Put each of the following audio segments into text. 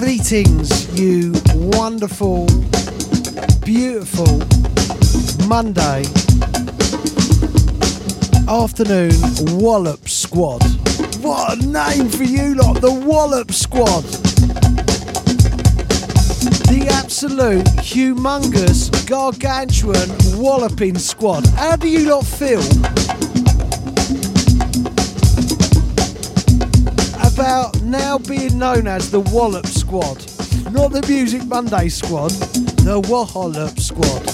Greetings, you wonderful, beautiful Monday afternoon Wallop Squad. What a name for you lot, the Wallop Squad. The absolute humongous, gargantuan walloping squad. How do you lot feel about now being known as the Wallop Squad? Not the Music Monday Squad, the Wallop Squad.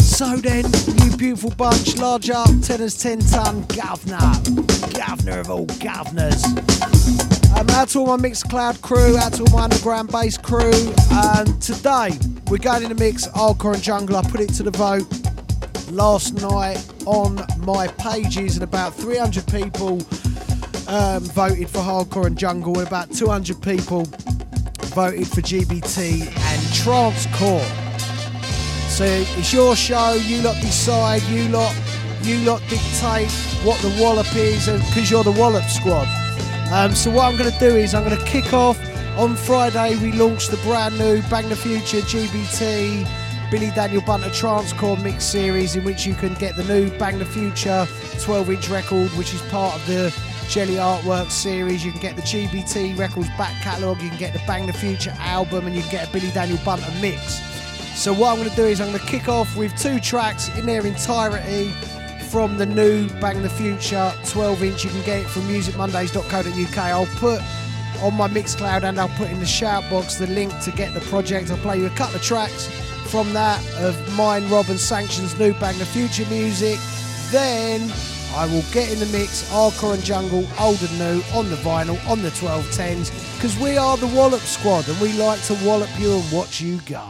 So then, you beautiful bunch, large up, 10 as 10 ton, governor, governor of all governors. Um, out to all my Mixcloud crew, out to all my underground bass crew. And today, we're going in the mix, Hardcore and Jungle. I put it to the vote last night on my pages, and about 300 people um, voted for Hardcore and Jungle, and about 200 people voted for GBT and Trancecore. So it's your show. You lot decide. You lot, you lot dictate what the wallop is, because you're the wallop squad. Um, so what I'm going to do is I'm going to kick off on Friday. We launched the brand new Bang the Future GBT Billy Daniel Bunter Trancecore mix series, in which you can get the new Bang the Future 12-inch record, which is part of the Jelly Artwork series. You can get the GBT Records back catalogue. You can get the Bang the Future album, and you can get a Billy Daniel Bunter mix. So what I'm going to do is I'm going to kick off with two tracks in their entirety from the new Bang the Future 12 inch. You can get it from musicmondays.co.uk. I'll put on my Mixcloud and I'll put in the shout box the link to get the project. I'll play you a couple of tracks from that of mine, Rob and Sanctions' new Bang the Future music. Then I will get in the mix, hardcore and jungle, old and new, on the vinyl, on the 1210s, because we are the Wallop Squad and we like to wallop you and watch you go.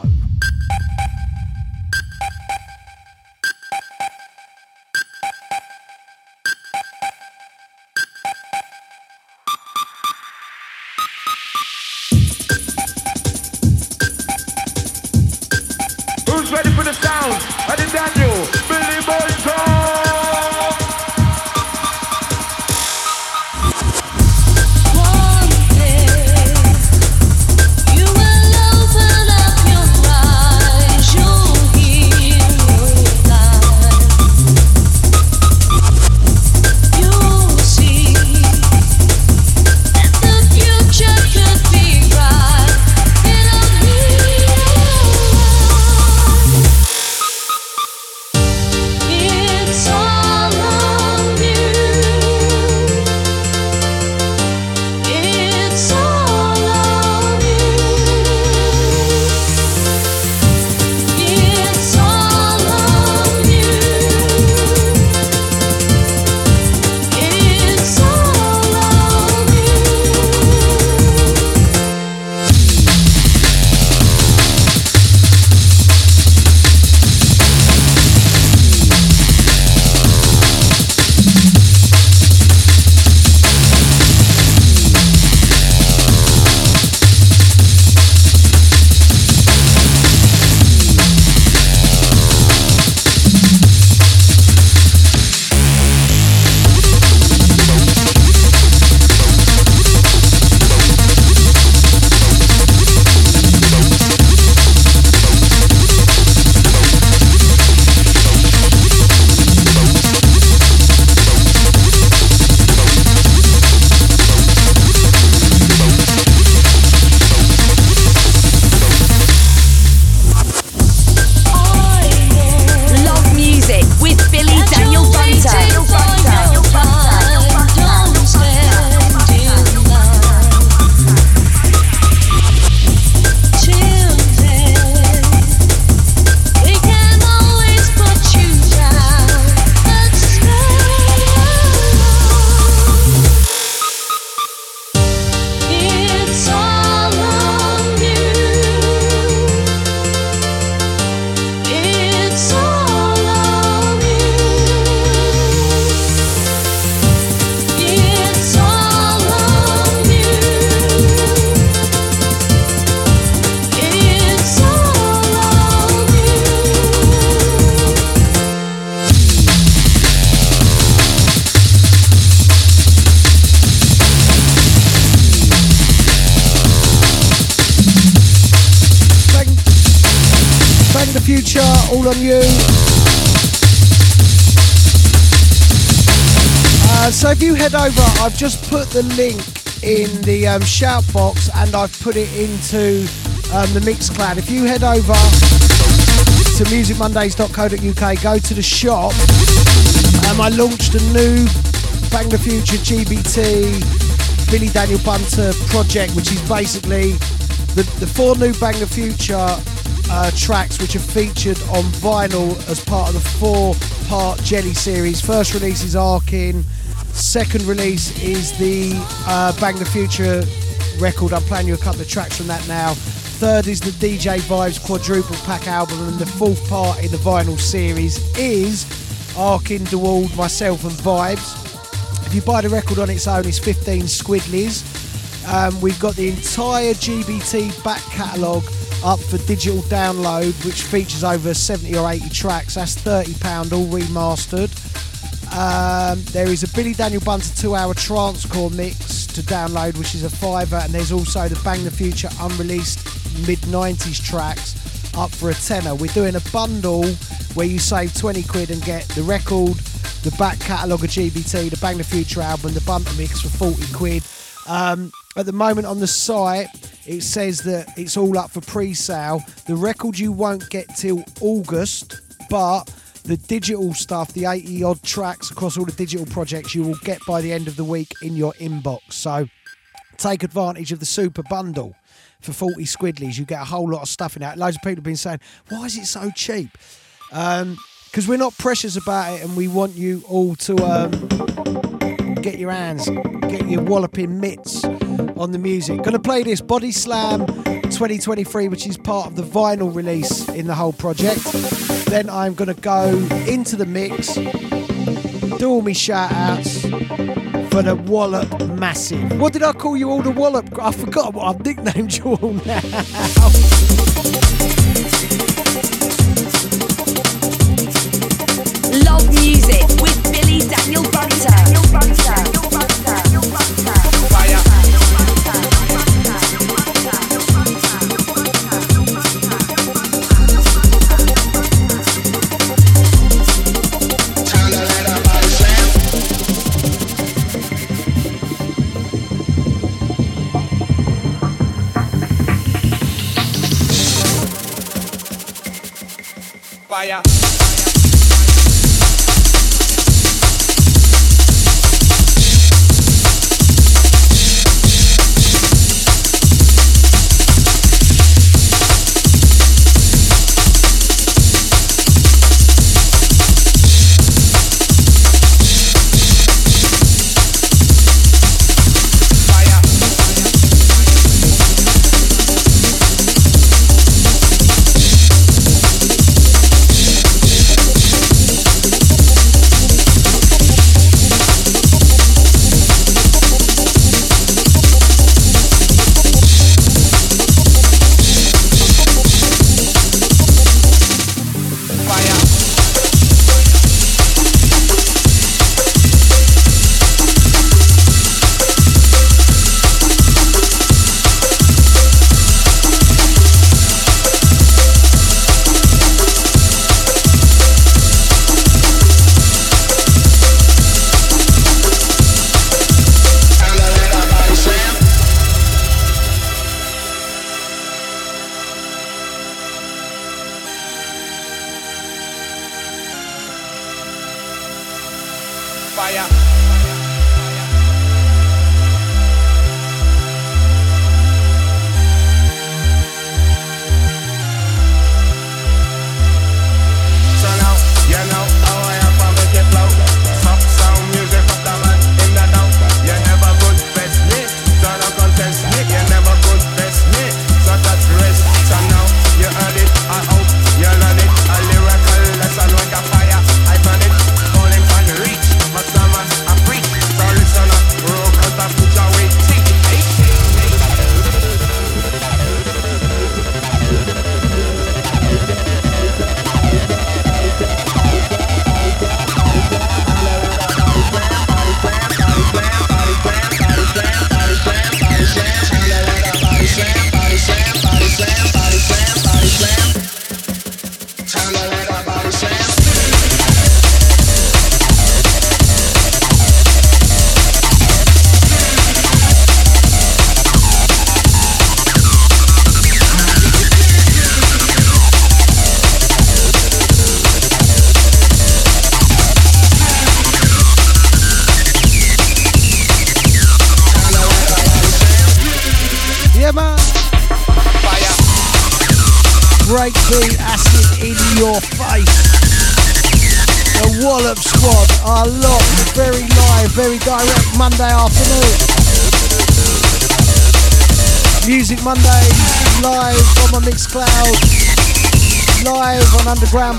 I've just put the link in the um, shout box and I've put it into um, the Mixcloud. If you head over to musicmondays.co.uk, go to the shop. Um, I launched a new Bang the Future GBT Billy Daniel Bunter project, which is basically the, the four new Bang the Future uh, tracks which are featured on vinyl as part of the four part Jelly series. First release is Arkin, second release is the uh, Bang the Future record. I'm playing you a couple of tracks from that now. Third is the DJ Vibes quadruple pack album, and the fourth part in the vinyl series is Arkin, DeWald, myself, and Vibes. If you buy the record on its own, it's 15 squidlies. Um, we've got the entire GBT back catalogue up for digital download, which features over 70 or 80 tracks. That's £30, all remastered. Um, there is a Billy Daniel Bunter two hour trancecore mix to download, which is a fiver, and there's also the Bang the Future unreleased mid 90s tracks up for a tenner. We're doing a bundle where you save 20 quid and get the record, the back catalogue of GBT, the Bang the Future album, the bumper mix for 40 quid. Um, at the moment on the site, it says that it's all up for pre sale. The record you won't get till August, but the digital stuff, the 80 odd tracks across all the digital projects, you will get by the end of the week in your inbox. So take advantage of the super bundle for 40 squidlies. You get a whole lot of stuff in that. Loads of people have been saying, why is it so cheap? Because um, we're not precious about it and we want you all to um, get your hands, get your walloping mitts on the music. Gonna play this Body Slam 2023, which is part of the vinyl release in the whole project. Then I'm gonna go into the mix, do all my shout outs for the Wallop Massive. What did I call you all the Wallop? I forgot what I've nicknamed you all now.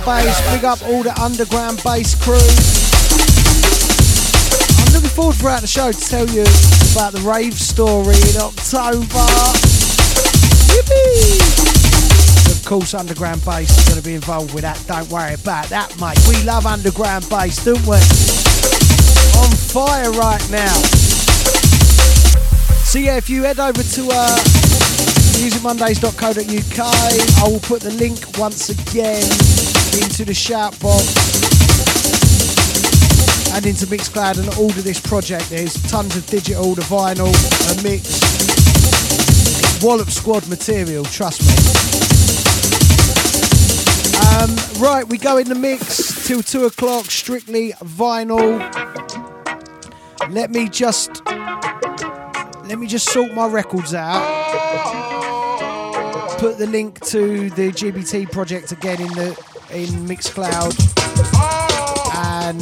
Bass. Big up all the Underground Bass crew. I'm looking forward throughout the show to tell you about the rave story in October. Yippee! Of course, Underground Bass is going to be involved with that. Don't worry about that, mate. We love Underground Bass, don't we? On fire right now. So yeah, if you head over to uh, musicmondays.co.uk, I will put the link once again into the shout box and into Mixcloud and all of this project. There's tons of digital, the vinyl, a mix. Wallop Squad material, trust me. Um, right, we go in the mix till two o'clock, strictly vinyl. Let me just let me just sort my records out. Put the link to the GBT project again in the in Mixcloud and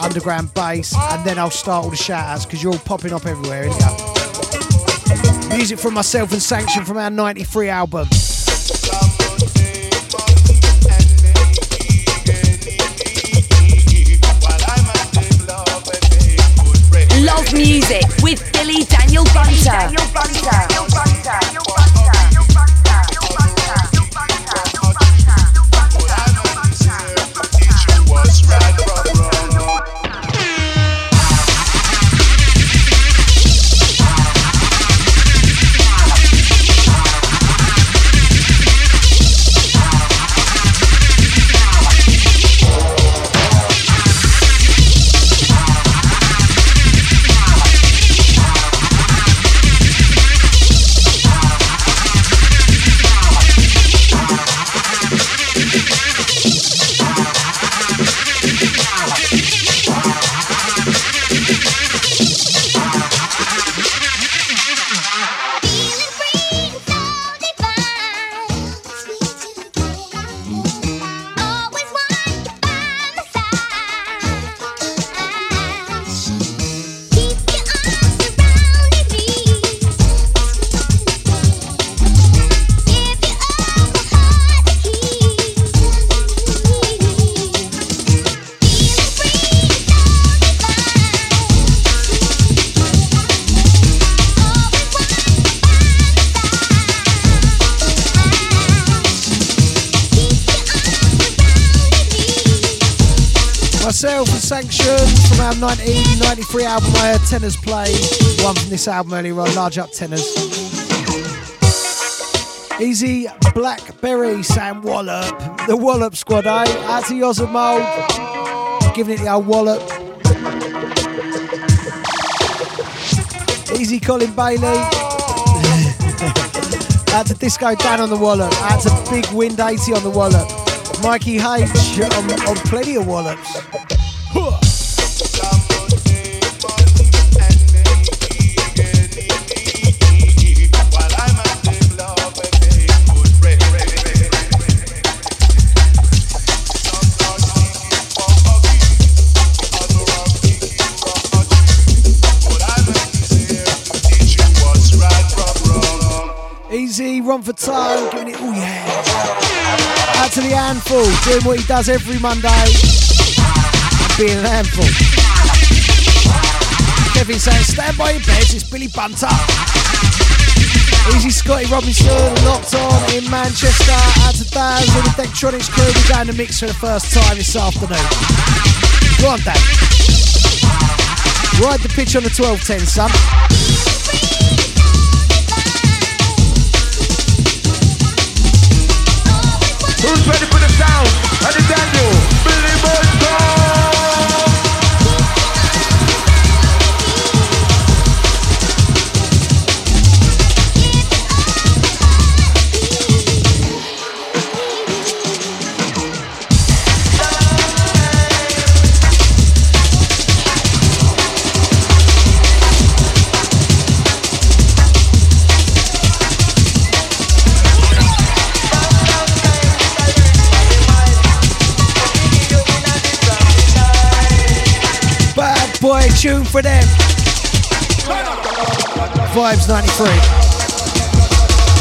Underground Bass, and then I'll start all the shout outs because you're all popping up everywhere, aren't you? Music from myself and Sanction from our 93 album. Love Music with Billy Daniel Bunter. Myself 1993 album I heard Tenors play. One from this album earlier on, Large Up Tenors. Easy Blackberry Sam Wallop. The Wallop Squad, eh? Out to Yosemite. Giving it the old wallop. Easy Colin Bailey. Out to Disco Dan on the wallop. Out to Big Wind 80 on the wallop. Mikey H on, on plenty of wallops. Huh. Run for time, giving it, all oh yeah. Out to the handful, doing what he does every Monday, being an handful. Kevin saying, stand by your beds, it's Billy Bunter. Easy Scotty Robinson, locked on in Manchester. Out to Daz and the Dectronics crew. We're going to mix for the first time this afternoon. Go on, Dan. Ride the pitch on the 1210, son. Who's ready tune for them. Vibes 93.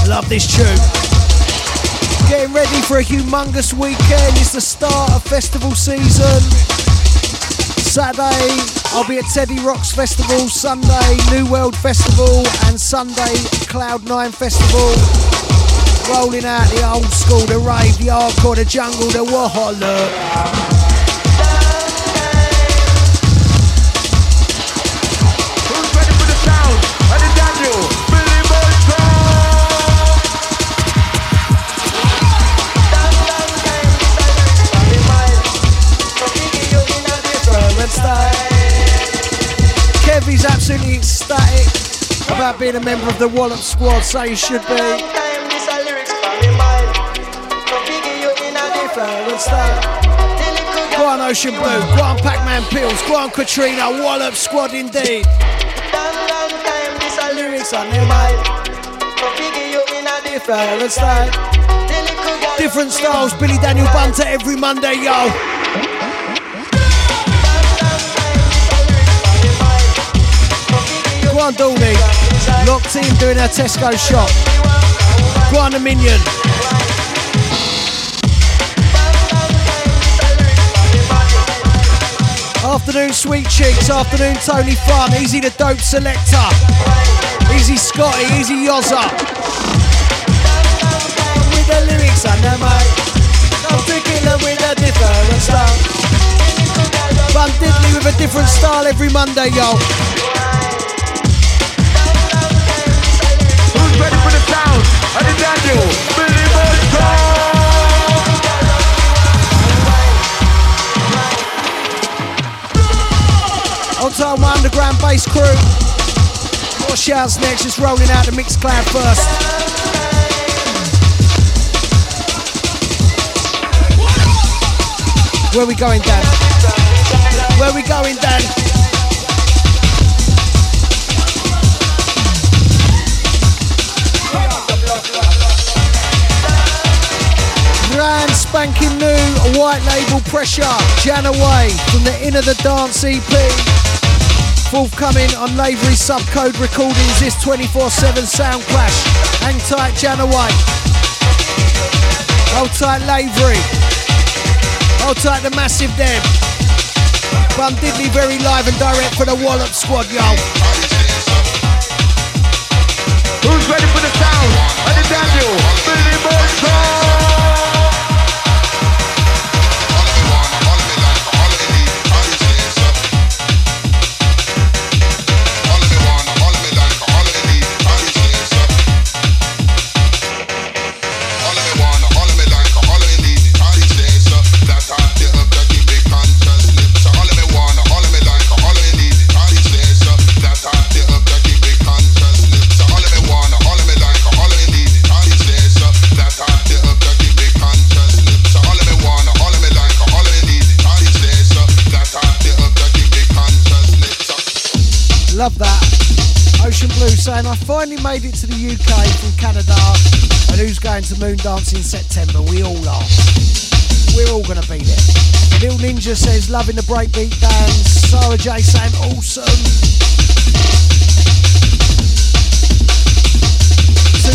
Love this tune. Getting ready for a humongous weekend. It's the start of festival season. Saturday, I'll be at Teddy Rocks Festival. Sunday, New World Festival. And Sunday, Cloud9 Festival. Rolling out the old school, the rave, the hardcore, the jungle, the wahala. About being a member of the Wallop Squad, so you should be. Go on Ocean Blue, go on Pac-Man Pills, go on Katrina, Wallop Squad indeed. Different styles, Billy Daniel Bunter every Monday, yo. Go on, Dooley. Locked in doing her Tesco shop. On, the Minion. Afternoon Sweet Cheeks, afternoon Tony Fun, Easy the Dope Selector, Easy Scotty, Easy Yozza. With the lyrics and the mic, I'm particular with a different style. Bun Diddley with a different style every Monday, yo. Sound of the Daniel Billy Boy On time, my underground bass crew. More shouts next, just rolling out the mix cloud first. Where we going, Dan? Where we going, Dan? Spanking new white label pressure. Janaway from the Inner the Dance EP. Forthcoming on Lavery Subcode Recordings, this 24 7 sound clash. Hang tight, Janaway. Hold tight, Lavery. Hold tight, the massive Dem. Bum Diddley very live and direct for the Wallop Squad, yo. Who's ready for the sound? And Daniel, Billy Boy saying I finally made it to the UK from Canada and who's going to Moondance in September? We all are. We're all going to be there. Little Ninja says loving the breakbeat dance. Sarah J saying awesome.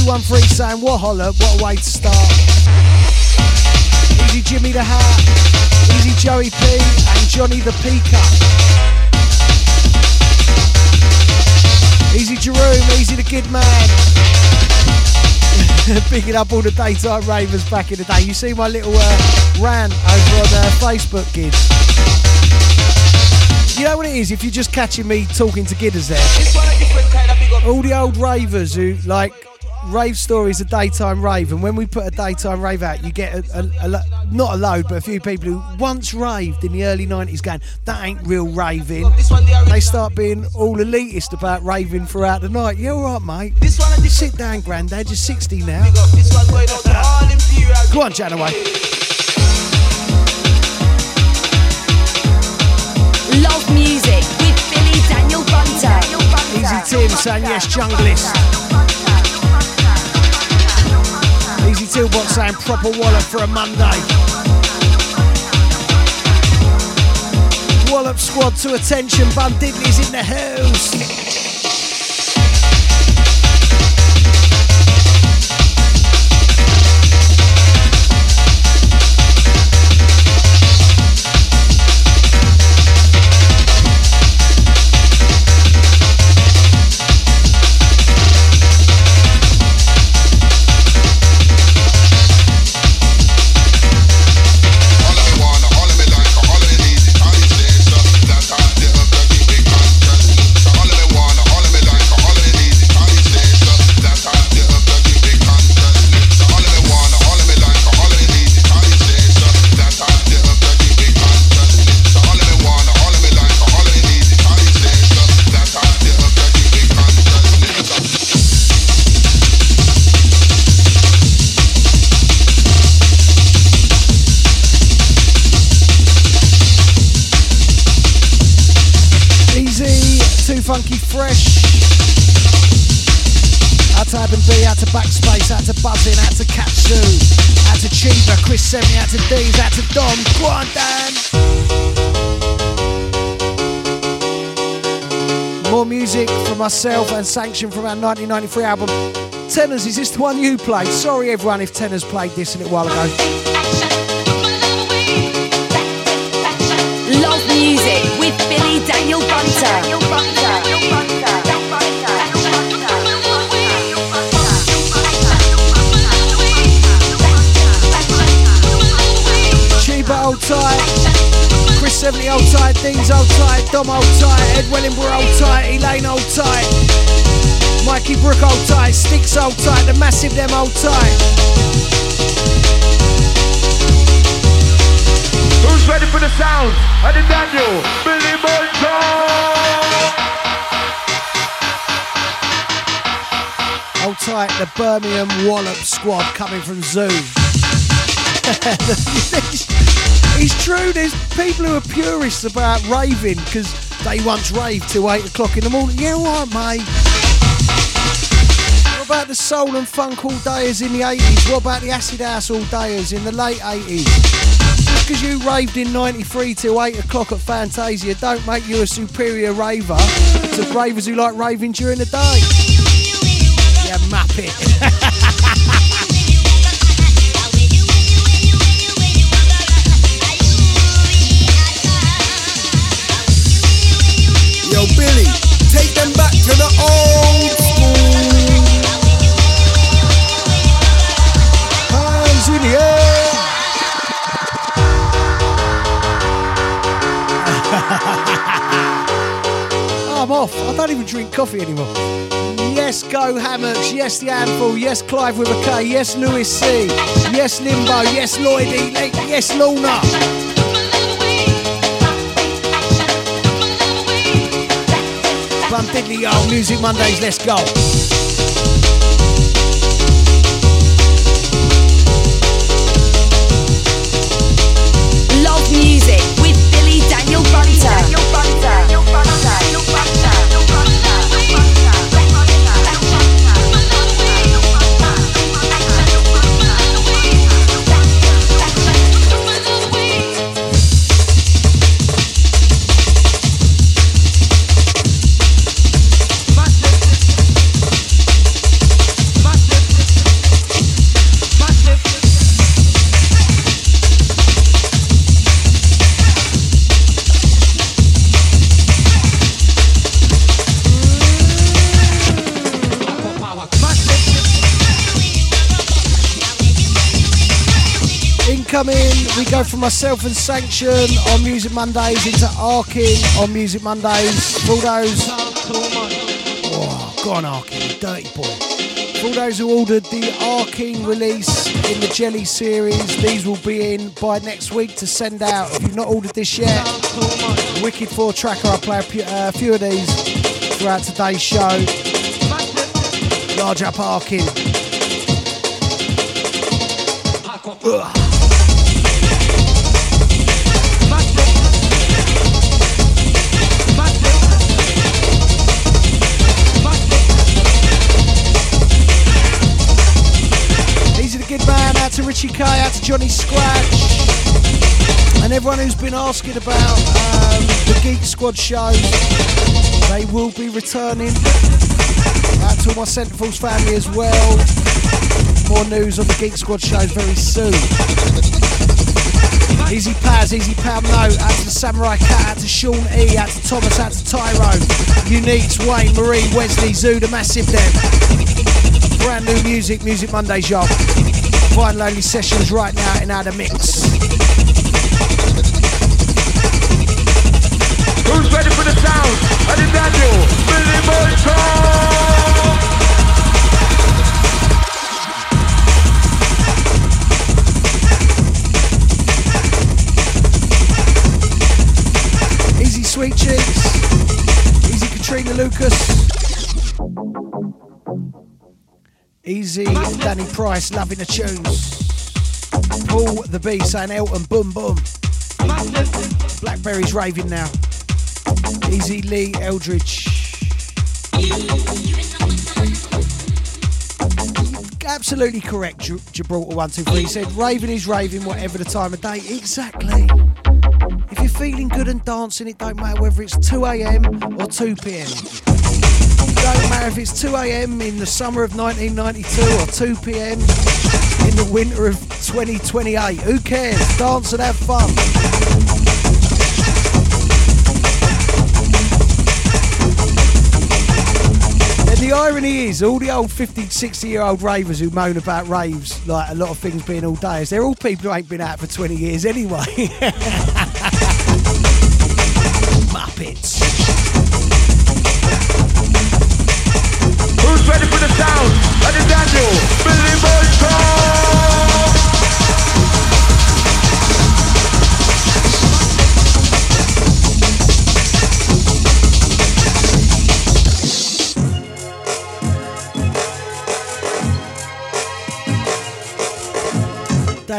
213 saying what holler, what a way to start. Easy Jimmy the Hat, Easy Joey P and Johnny the Peaker. Easy Jerome, easy the good man. Picking up all the daytime ravers back in the day. You see my little uh, rant over on uh, Facebook, kids. You know what it is? If you're just catching me talking to gidders there, all the old ravers who like rave stories a daytime rave, and when we put a daytime rave out, you get a, a, a, not a load, but a few people who once raved in the early 90s going, that ain't real raving. They start being all elitist about raving throughout the night. You alright, mate? This one just sit down, granddad. You're 60 now. Go on, Janaway. Love music with Billy Daniel Bunter. Easy Tim saying yes, junglist. Easy Toolbox saying proper wallet for a Monday. Wallop Squad to attention. Bun Diddley's in the house. Send me out to D's, out to Dom. Go. More music from myself and Sanction from our 1993 album. Tenors, is this the one you played? Sorry, everyone, if Tenors played this a little while ago. Love music with Billy Daniel Bunter. Daniel Bunter. Tight. Chris 70 hold tight, Dean's hold tight, Dom hold tight, Ed Wellingborough hold tight, Elaine hold tight. Mikey Brook hold tight, Sticks hold tight, the Massive them hold tight. Who's ready for the sound? And the Daniel, Billy Bunter. Hold tight, the Birmingham Wallop squad coming from Zoom. it's true, there's people who are purists about raving because they once raved till 8 o'clock in the morning. Yeah, what, mate? What about the soul and funk all dayers in the 80s? What about the acid house all dayers in the late 80s? Just because you raved in 93 till 8 o'clock at Fantasia don't make you a superior raver to ravers who like raving during the day. Yeah, muppet. drink coffee anymore. Yes, go Hammocks. Yes, the handful. Yes, Clive with a K. Yes, Lewis C. Yes, Limbo. Yes, Lloyd E. Lake. Yes, Lorna. Bum Diddley, yo, Music Mondays, let's go. We go from myself and Sanction on Music Mondays into Arkin on Music Mondays. For those. Oh, go on, Arkin, dirty boy. For those who ordered the Arkin release in the Jelly series, these will be in by next week to send out. If you've not ordered this yet, Wicked 4 tracker, I play a few, uh, of these throughout today's show. Large up Arkin. Ugh. Johnny Scratch. And everyone who's been asking about um, the Geek Squad show, they will be returning. Out to my Centerfalls family as well. More news on the Geek Squad shows very soon. Easy Paz, Easy Pal No, out to the Samurai Cat, out to Sean E, out to Thomas, out to Tyrone, Uniques, Wayne, Marie, Wesley, Zoo, the Massive Dem. Brand new music, Music Mondays, y'all. Fine Lonely Sessions right now in out of mix. Who's ready for the sound? And the Daniel, Billy Boy Easy Sweet Cheeks, Easy Katrina Lucas, Easy Danny Price, loving the tunes. Paul the B saying Elton, boom boom. Blackberry's raving now. Easy Lee Eldridge. Absolutely correct, Gi- Gibraltar 123 said, raving is raving whatever the time of day. Exactly. If you're feeling good and dancing, it don't matter whether it's 2 a.m. or 2 p.m. Don't matter if it's 2 a.m. in the summer of 1992 or 2 p.m. in the winter of 2028. Who cares? Dance and have fun. And the irony is, all the old 50, 60 year old ravers who moan about raves, like a lot of things being all days, they're all people who ain't been out for 20 years anyway.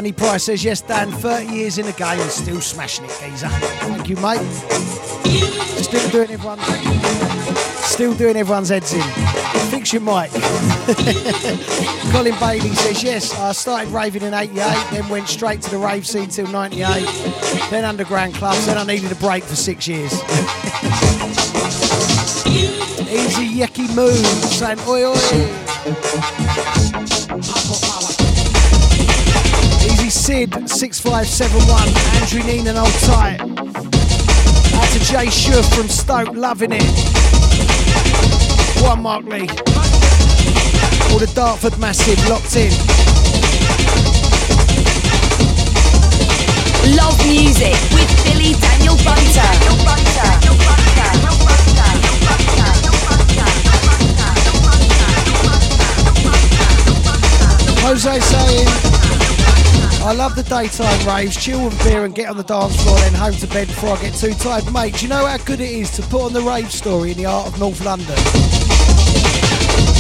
Danny Price says, yes, Dan, 30 years in the game and still smashing it, geezer. Thank you, mate. Still doing everyone's, still doing everyone's heads in. Fix your mic. Colin Bailey says, yes, I started raving in 88, then went straight to the rave scene till 98, then underground clubs, then I needed a break for six years. Easy Yeki Moon saying, oi, oi. Sid, 6571, Andrew Neenan, and old tight. Out to Jay Schuff from Stoke, loving it. One Mark Lee. All the Dartford Massive locked in. Love music with Billy Daniel Bunter. Jose saying, I love the daytime raves, chill with beer and get on the dance floor, then home to bed before I get too tired. Mate, do you know how good it is to put on the rave story in the art of North London?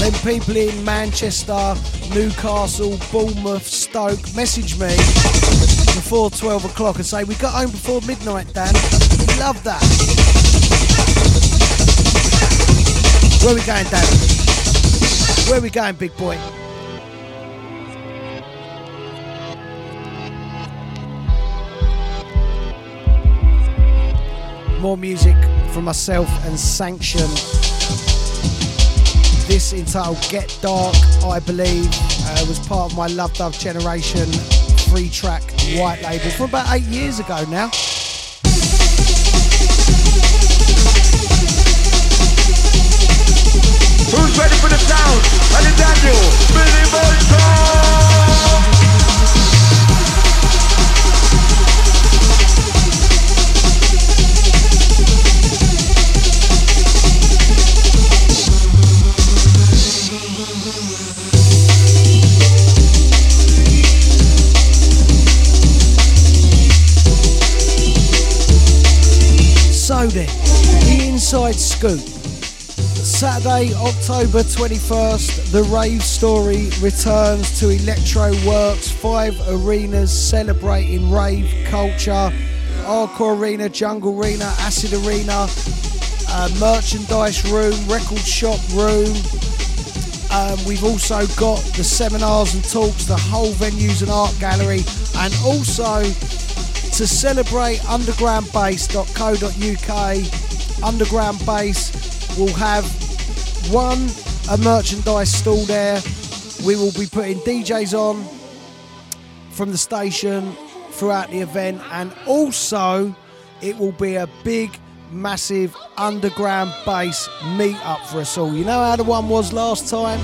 Then people in Manchester, Newcastle, Bournemouth, Stoke message me before 12 o'clock and say, We got home before midnight, Dan. We love that. Where we going, Dan? Where we going, big boy? More music from myself and Sanction. This entitled Get Dark, I believe, uh, was part of my Love Dove Generation free track white label from about eight years ago now. Who's ready for the sound? Daniel, Billy Boy The inside scoop. Saturday, October 21st, the rave story returns to Electro Works, five arenas celebrating rave culture. Hardcore Arena, Jungle Arena, Acid Arena, uh, merchandise room, record shop room. Um, we've also got the seminars and talks, the whole venues and art gallery, and also to celebrate undergroundbass.co.uk. Underground Bass will have one a merchandise stall there. We will be putting DJs on from the station throughout the event, and also it will be a big, massive underground bass meet up for us all. You know how the one was last time?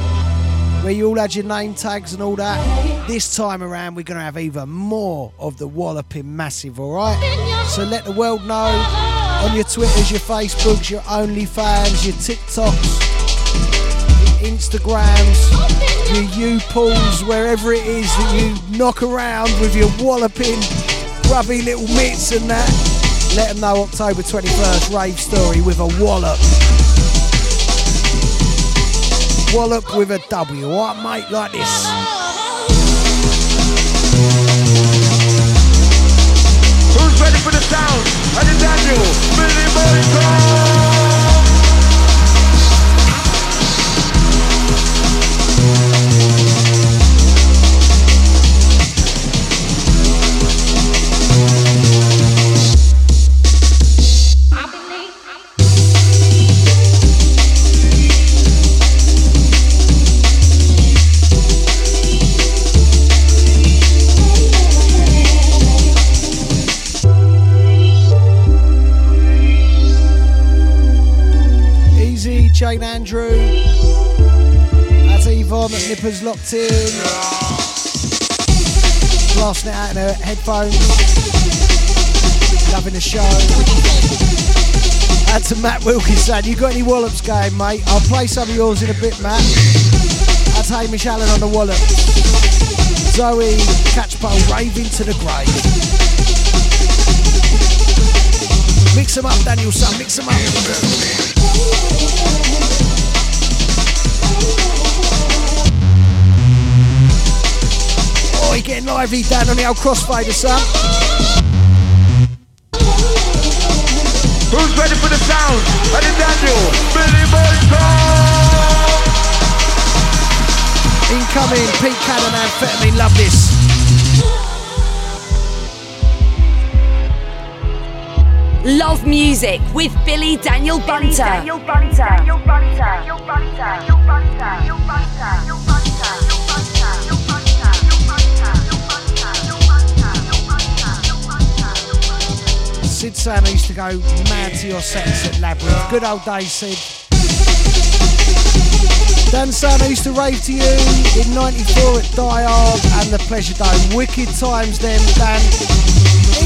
Where you all had your name tags and all that. This time around, we're going to have even more of the walloping massive, alright? So let the world know on your Twitters, your Facebooks, your OnlyFans, your TikToks, your Instagrams, your U-pulls, wherever it is that you knock around with your walloping, grubby little mitts and that. Let them know October 21st, rave story with a wallop. Wallop with a W, alright mate, like this. Who's ready for the sound? And the Daniel, Billy Boy Andrew. That's Yvonne at Nippers locked in. Blasting it out in her headphones. Loving the show. That's to Matt Wilkinson. You got any wallops going, mate? I'll play some of yours in a bit, Matt. That's Hamish Allen on the wallop. Zoe Catchpole raving to the grave. Mix them up, Daniel son, mix them up. Oh, you're getting lively down on the old crossfader, son. Who's ready for the sound? And the Daniel, Billy Boy Incoming, Pete Cannon, amphetamine, love this. Love music with Billy Daniel Bunter. Daniel Bunter. Daniel Bunter. Daniel Bunter. Daniel Bunter. Daniel Bunter. Daniel Bunter. Sid Sana used to go mad to your sets at Labyrinth. Good old days, Sid. Dan Sana used to rave to you in 94 at Die Hard and the Pleasure Dome. Wicked times then, Dan.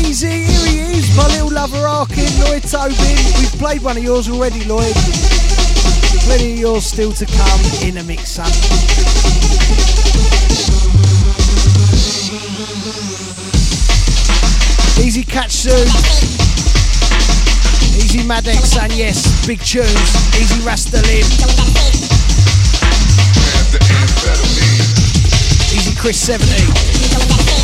Easy, here he is, my little lover Arkin, Lloyd Tobin. We've played one of yours already, Lloyd. Plenty of yours still to come in a mix, son. Easy catch soon. Easy Madex and yes, big tunes. Easy Rastalin. Easy Chris 70.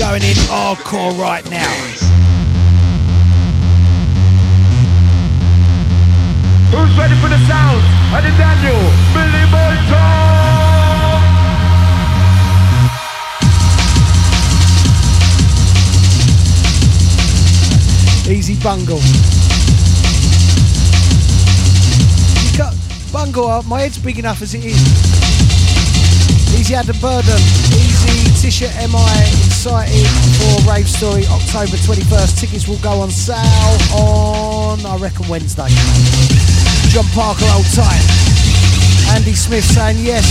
Going in hardcore right now. Who's ready for the sound? And the Daniel, Billy Boy Easy Bungle. You got Bungle, uh, my head's big enough as it is. Easy Adam Burden. Easy Tisha MI excited for Rave Story October 21st. Tickets will go on sale on, I reckon, Wednesday. John Parker, old time. Andy Smith saying, yes,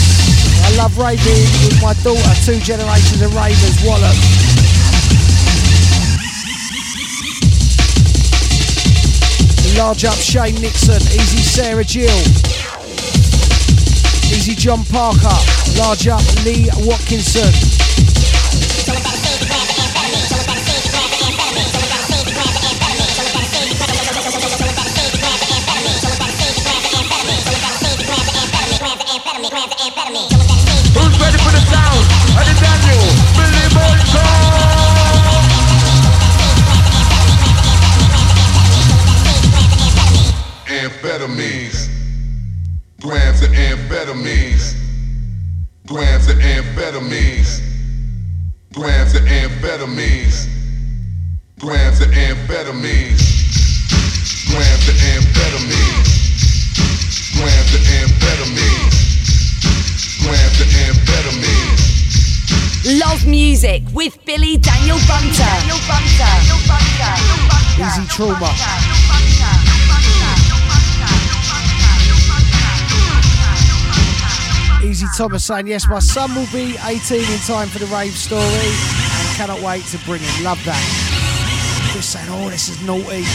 I love raving with my daughter, two generations of ravers, Wallop. Large up Shane Nixon, easy Sarah Jill. Easy John Parker, large up Lee Watkinson. Amphetamines, grams of amphetamines. grams of amphetamines, grams of amphetamines, grams of amphetamines, grams of amphetamines, Music with Billy Daniel Bunter. Easy trauma. Easy Thomas saying, yes, my son will be 18 in time for the rave story. And cannot wait to bring him. Love that. Just saying, oh, this is naughty.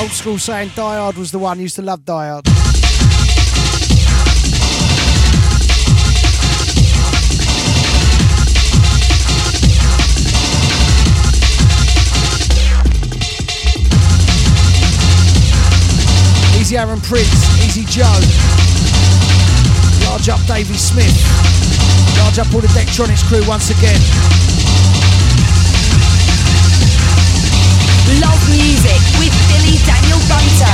Old school saying Die Hard was the one. Used to love Die Easy Aaron Prince, Easy Joe. Large up Davy Smith. Large up all the Dectronics crew once again. Love music with Billy Daniel Bunter.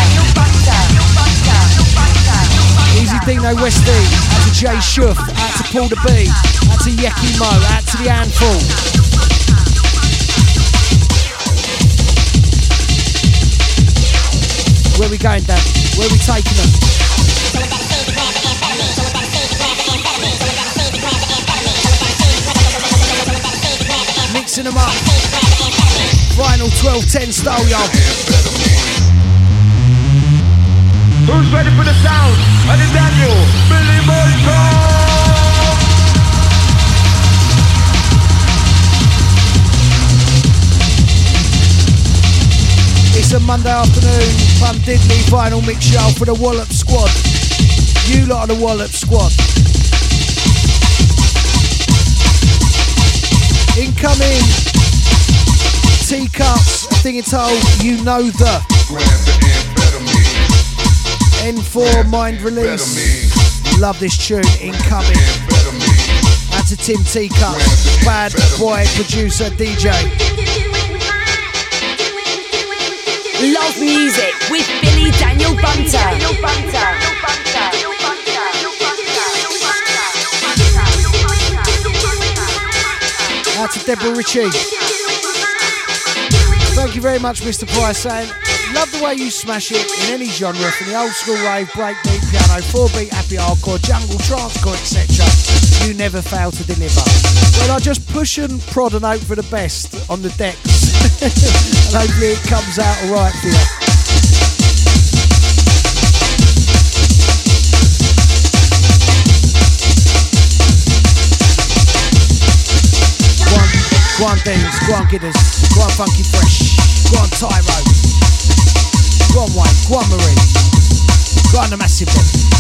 Easy Dino Westy. Out to Jay Schuff. Out to Paul the B. Out to Yeki Mo. Out to the Handful. Where we going, Dan? Where we taking them? Mixing them up. Final 12-10 style, y'all. Who's ready for the sound? And the Daniel, Billy Boyko! It's a Monday afternoon, fun diddly final mix show for the Wallop Squad. You lot are the Wallop Squad. Incoming teacups, thing it told, you know the Grams of N4 mind release. Love this tune, incoming. Out to Tim Teacups, bad boy producer DJ. Love music with Billy Daniel Bunter. Out to Deborah Ritchie. Thank you very much, Mr. Price, saying, love the way you smash it in any genre, from the old school rave, breakbeat, piano, 4-beat, happy hardcore, jungle, trancecore, etc. You never fail to deliver. Well, I just push and prod and hope for the best on the decks. and hopefully it comes out alright for you. Go on, on go on Gidders, go on Funky Fresh, go on Tyro, go on Wayne, go on Marie, go on the Massive One.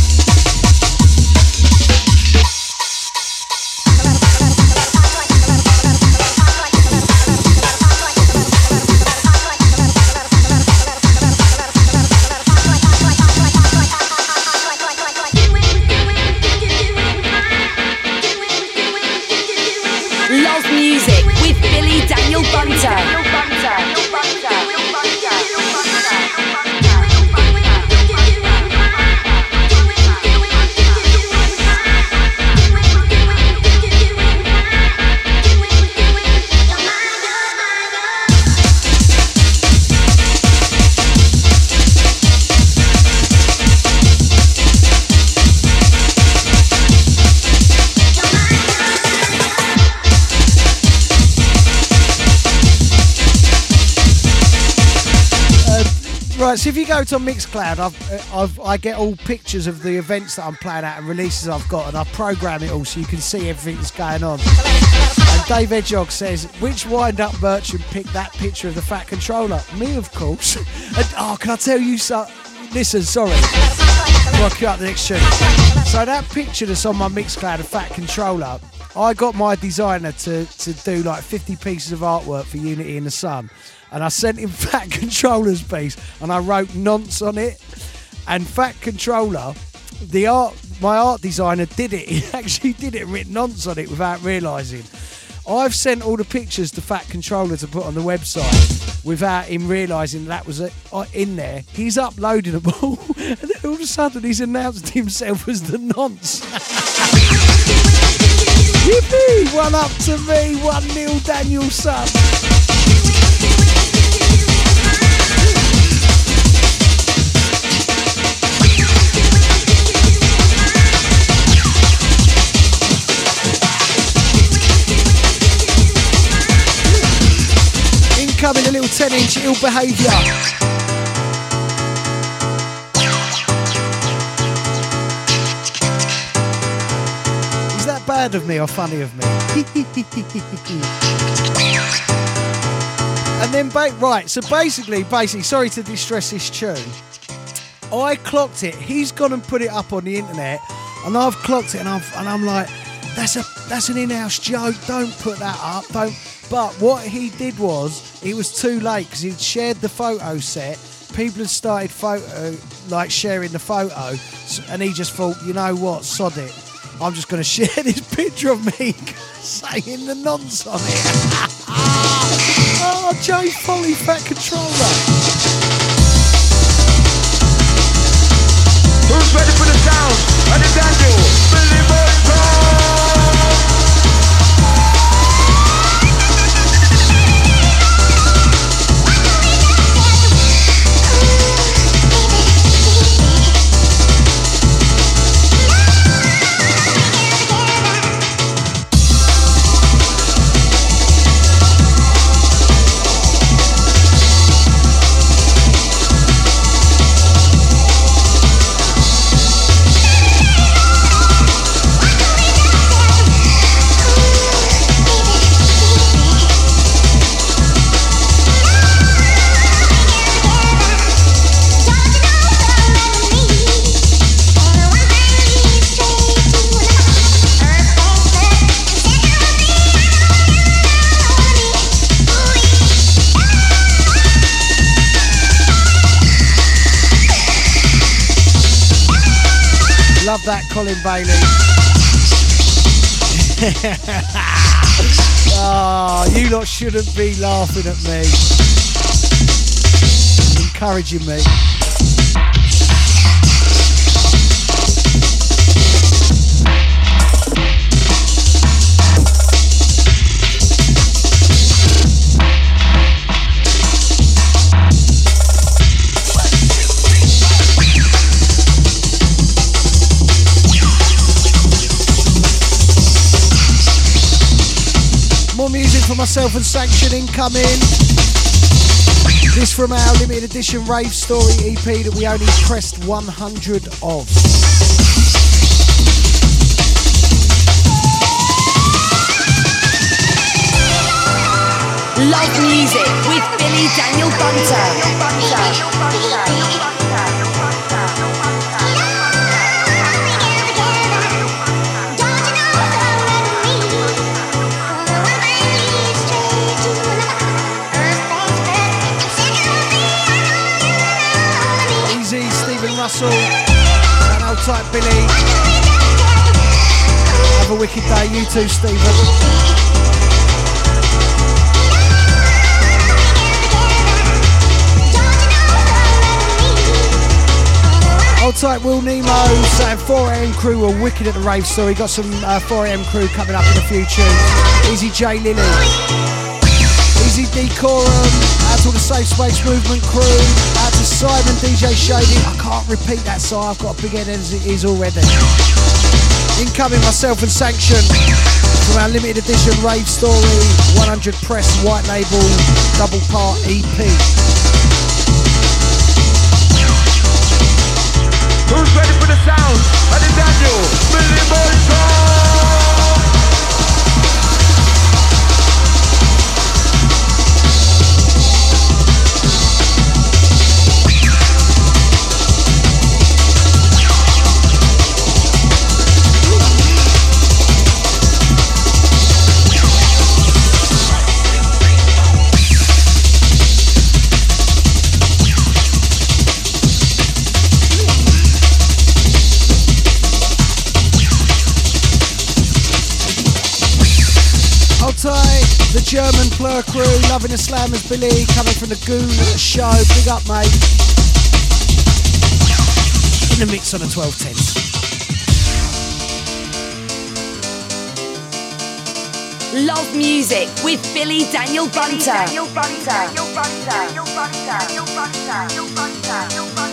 If you go to Mixcloud, I've, uh, I've, I get all pictures of the events that I'm playing at and releases I've got, and I program it all so you can see everything that's going on. And Dave Edgog says, which wind-up merchant picked that picture of the Fat Controller? Me, of course. and, oh, can I tell you so? Listen, sorry. I'll up the next tune. So that picture that's on my Mixcloud of Fat Controller, I got my designer to, to do like 50 pieces of artwork for Unity in the Sun. And I sent him Fat Controller's piece and I wrote nonce on it. And Fat Controller, the art, my art designer did it. He actually did it and written nonce on it without realising. I've sent all the pictures to Fat Controller to put on the website without him realising that was uh, in there. He's uploading them all, and then all of a sudden he's announced himself as the nonce. Yippee! One up to me, one nil Danielson. Incoming a little 10 inch ill behaviour. bad of me or funny of me? and then, ba- right, so basically, basically, sorry to distress this tune. I clocked it. He's gone and put it up on the internet, and I've clocked it, and I'm and I'm like, that's a that's an in-house joke. Don't put that up. Don't. But what he did was, it was too late because he'd shared the photo set. People had started photo like sharing the photo, and he just thought, you know what, sod it. I'm just going to share this picture of me saying the nonce on it. oh, Joe Folly Fat Controller. Who's ready for the sound? And Daniel, Billy Boy that, Colin Bailey. oh, you lot shouldn't be laughing at me. Encouraging me. Myself and Sanction incoming. This from our limited edition Rave Story EP that we only pressed 100 of. Love music with Billy Daniel Bunter. Russell, and old Billy. Have a wicked day, you too, Stephen. Old tight Will Nemo saying 4am crew were wicked at the rave story. Got some uh, 4am crew coming up in few tunes. Easy J Lily. Easy Decorum, out to the Safe Space Movement crew, out to Simon DJ Shady. I can't repeat that song, I've got a big head as it is already. Incoming myself and Sanction from our limited edition Rave Story 100 Press White Label double part EP. Who's ready for the sound? And Billy Boy the German Plur crew, loving the slammers, Billy, coming from the goon at the show. Big up, mate. In the mix on the 1210s. Love Music with Billy Daniel Bunter. Daniel Bunter. Daniel Bunter. Daniel Bunter. Daniel Bunter. Daniel Bunter. Daniel Bunter.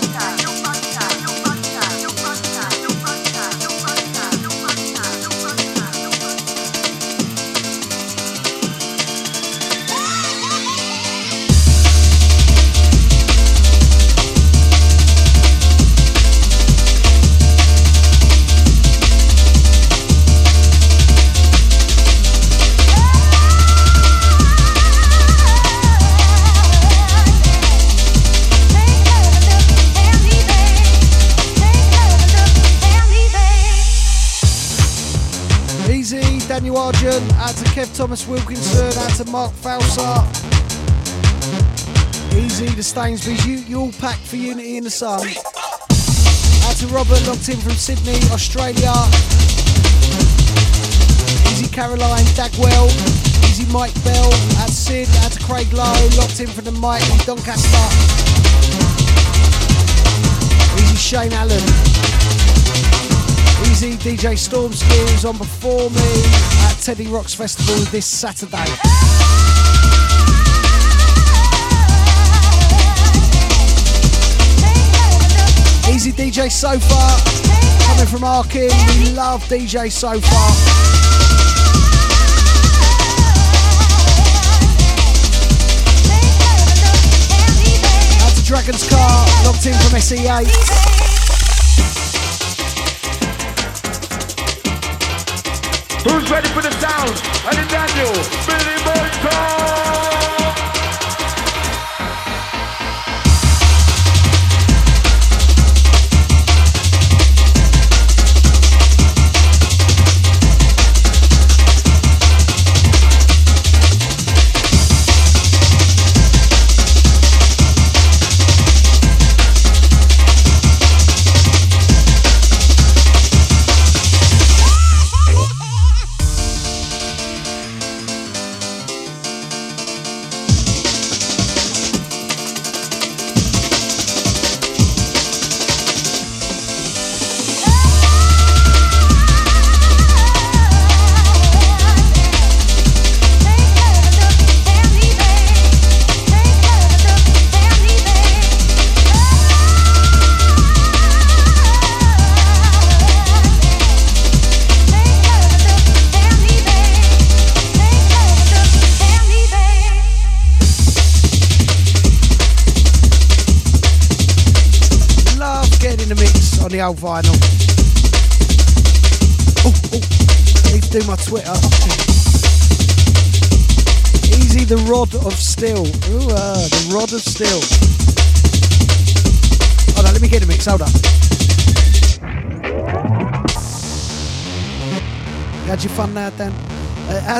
Thomas Wilkinson, out to Mark Falsa. Easy to Stainsby's, you, you all packed for Unity in the Sun. Out to Robert, locked in from Sydney, Australia. Easy Caroline Dagwell, easy Mike Bell, out to Sid, out to Craig Lowe, locked in from the Mike Doncaster. Easy Shane Allen. Easy DJ Stormski is on before me at Teddy Rocks Festival this Saturday. Easy DJ Sofa coming from Arkin. We love DJ Sofa. Dragon's Car, locked in from SE8. Who's ready for the sound? And Daniel, Billy Burton!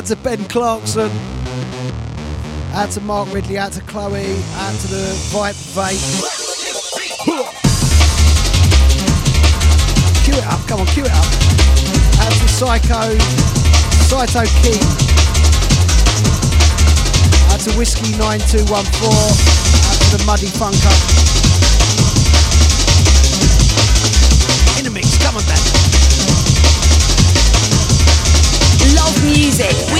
Out to Ben Clarkson. Out to Mark Ridley. Out to Chloe. Out to the Vibe Vape. Cue it up, come on, cue it up. That's the Psycho, Saito King. Out to Whiskey 9214. out to the Muddy Funker. In the mix, come on, man. Love music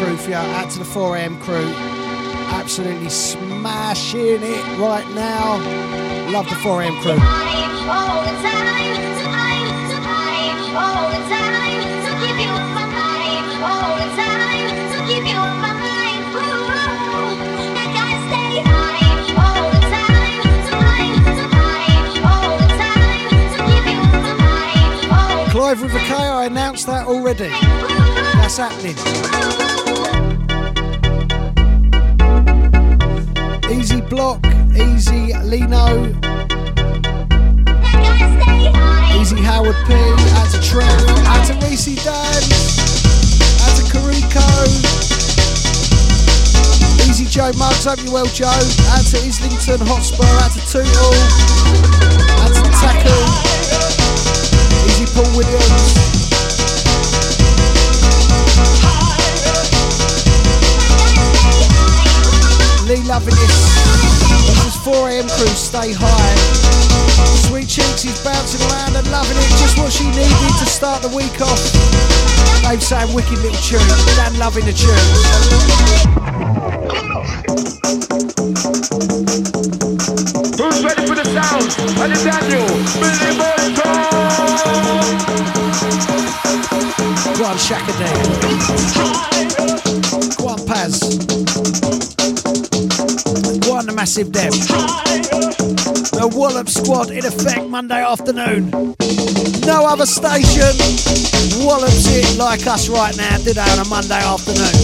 crew for out to the 4am crew. Absolutely smashing it right now. Love the 4am crew. All the time, time, time, all the time, to give you my life, all the time, to give you my Live with the K, I announced that already. That's happening. Block, Easy Lino, Easy Howard P, out to Trev, out to Reese Dan, out to Kariko, Easy Joe Muggs, hope you well, Joe. Out to Islington Hotspur, out to Tootle, out to Tackle, Easy Paul Williams. Loving this. This is 4am crew, stay high. Sweet Cheeks is bouncing around and loving it, just what she needed to start the week off. Dave saying wicked little tune, Dan loving the tune. Who's ready for the sound? And it's Daniel, Billy Bolton. Go on, Shaka Go Massive Dev. The Wallop Squad in effect Monday afternoon. No other station wallops it like us right now, do they, on a Monday afternoon?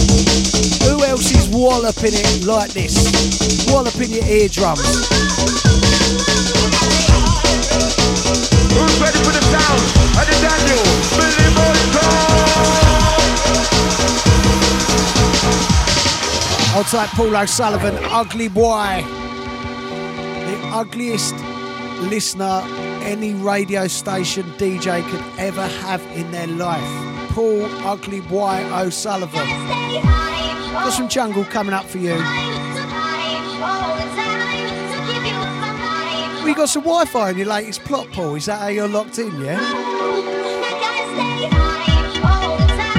Who else is walloping it like this? Walloping your eardrums. Who's ready for the sound? And it's Daniel, Billy Bolton. I'll type Paul O'Sullivan, ugly boy. Ugliest listener any radio station DJ could ever have in their life. Paul Ugly Boy O'Sullivan. Got some jungle coming up for you. We got some Wi-Fi on your latest plot, Paul. Is that how you're locked in, yeah?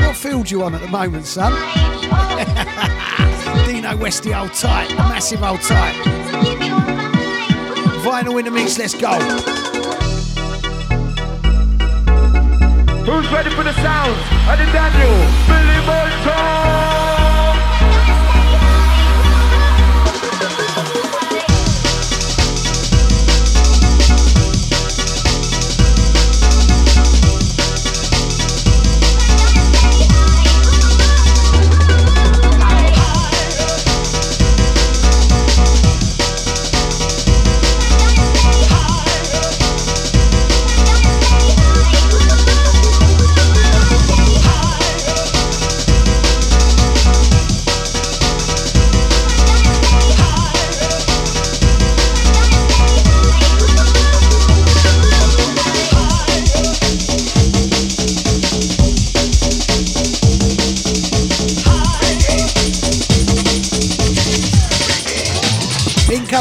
What field you on at the moment, son? Dino Westy old tight, massive old tight. Vinyl in the mix, let's go. Who's ready for the sound? And it's Daniel, Billy Bolton.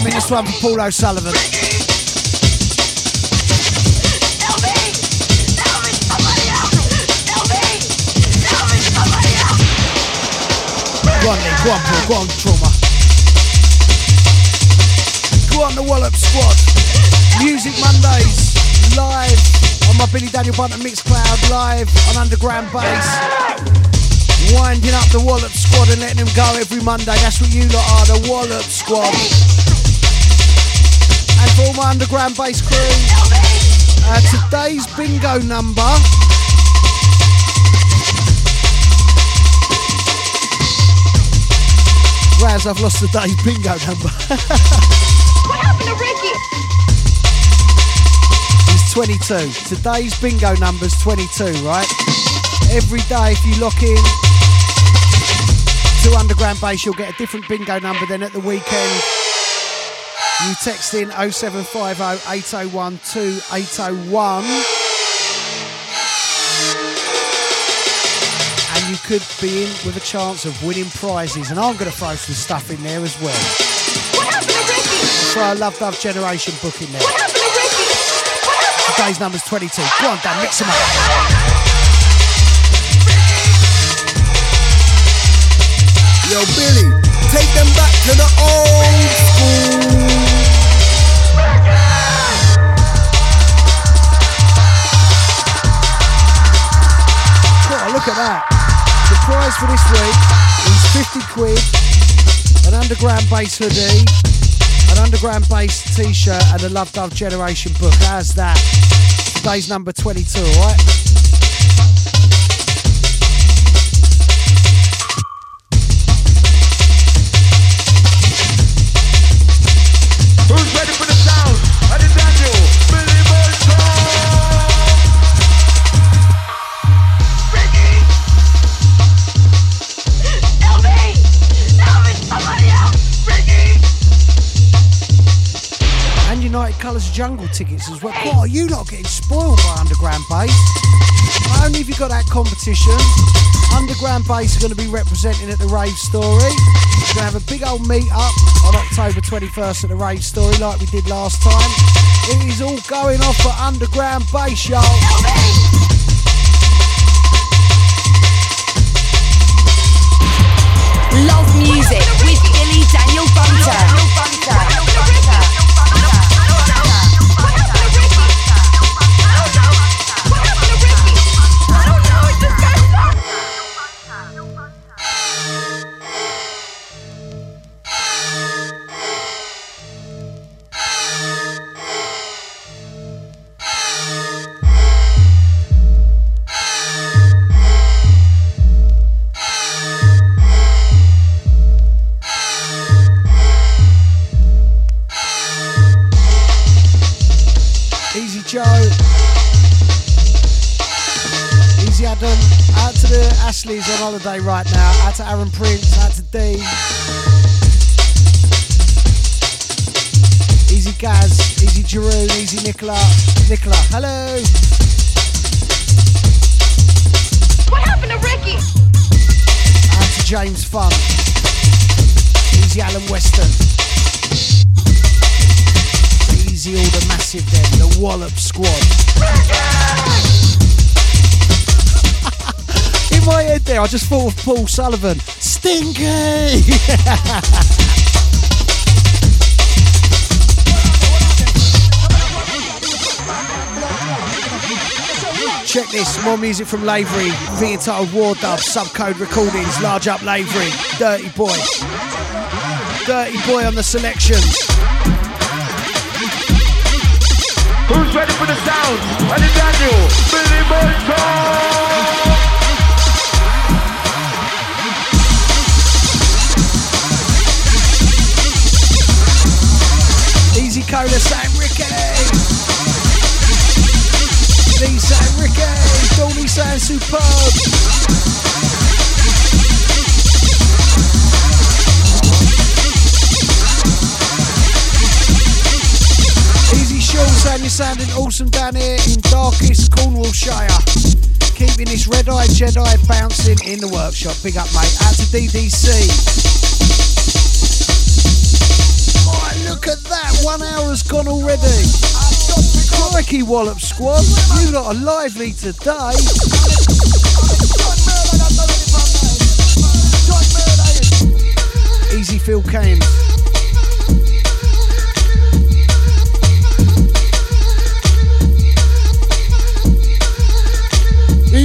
Incoming this one for Paul O'Sullivan. Go on, Lee. Go on, Paul. Go on, Trauma. Go on, the Wallop Squad. Music Mondays, live on my Billy Daniel Bunter Mixcloud, live on Underground Bass. Winding up the Wallop Squad and letting them go every Monday. That's what you lot are, the Wallop Squad. For all my Underground Bass crew, uh, today's bingo number Raz, I've lost the day's bingo number. What happened to Ricky? It's 22. Today's bingo number's 22, right? Every day, if you lock in to Underground Bass, you'll get a different bingo number. than at the weekend, you text in 0750 801 2801. And you could be in with a chance of winning prizes. And I'm going to throw some stuff in there as well. What happened to Ricky? Throw a Love Dove Generation book in there. What happened to Ricky? What happened? Today's number's 22. Go on, Dan, mix them up. Yo, Billy, take them back to the old school. Look at that. The prize for this week is 50 quid, an underground bass hoodie, an underground bass t-shirt, and a Love Dove Generation book. How's that? Today's number 22, alright? Jungle tickets as well. God, you lot getting spoiled by underground bass. Not only have you got that competition, underground bass are going to be representing at the rave story. We're going to have a big old meet up on October 21st at the rave story, like we did last time. It is all going off for underground bass, y'all. Holiday right now. Out to Aaron Prince. Out to D. Easy Gaz. Easy Jeroen. Easy Nicola. Nicola. Hello. What happened to Ricky? Out to James Fun. Easy Alan Weston. Easy all the massive then, the Wallop squad. My head there, I just thought of Paul Sullivan. Stinky! Check this, more music from Lavery, thing entitled War Dub, Subcode Recordings, Large Up Lavery, Dirty Boy. Dirty Boy on the selections. Who's ready for the sound? And Daniel, Billy Bolton. Cola Sam Ricky. Lee Sam Ricky. Donny Sam Superb. Easy Sean saying you're sounding awesome down here in darkest Cornwallshire. Keeping this red eye Jedi bouncing in the workshop. Big up, mate. Out to DDC. One hour's gone already. Crikey Wallop Squad. You lot are lively today. Easy Phil Kane.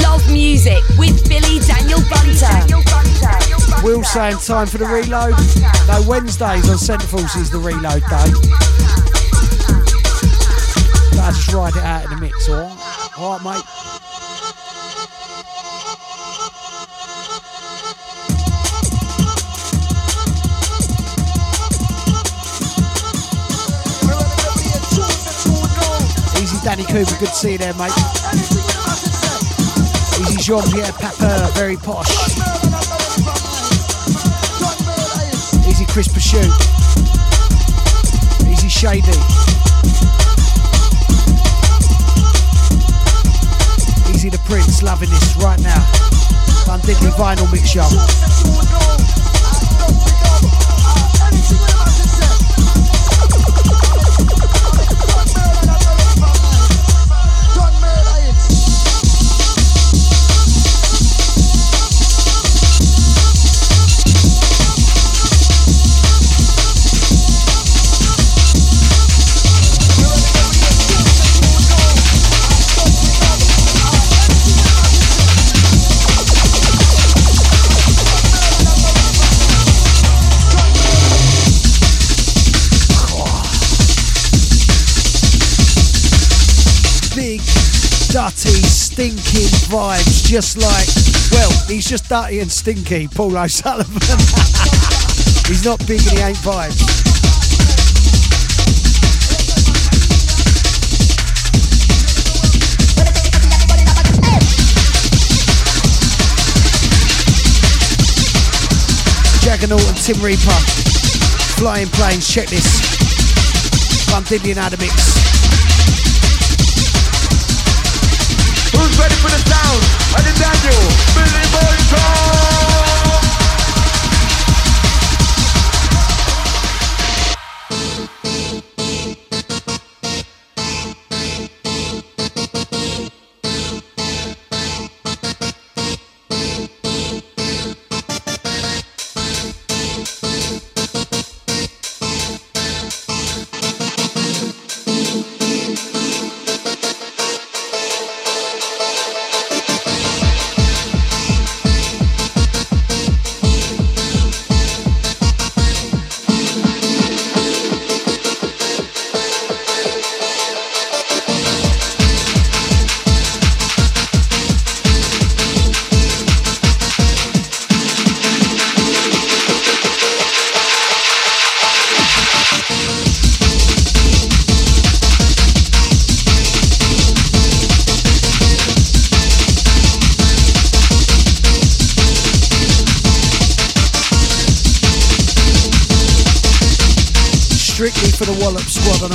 Love music with Billy Daniel Bunter. Will saying time for the reload. No, Wednesdays on Centreforce is the reload day. But I just ride it out in the mix, alright? Alright, mate. Easy Danny Cooper, good to see you there, mate. Easy Jean Pierre Papin, very posh. Chris Pursuit. Easy Shady. Easy the Prince, loving this right now. Fun Diddley vinyl mix y'all. Vibes, just like, well, he's just dirty and stinky, Paul O'Sullivan. he's not big and he ain't vibes. Juggernaut and Tim Reaper. Flying planes, check this. one, Dillian ready for the sound? And the Daniel, Billy Boy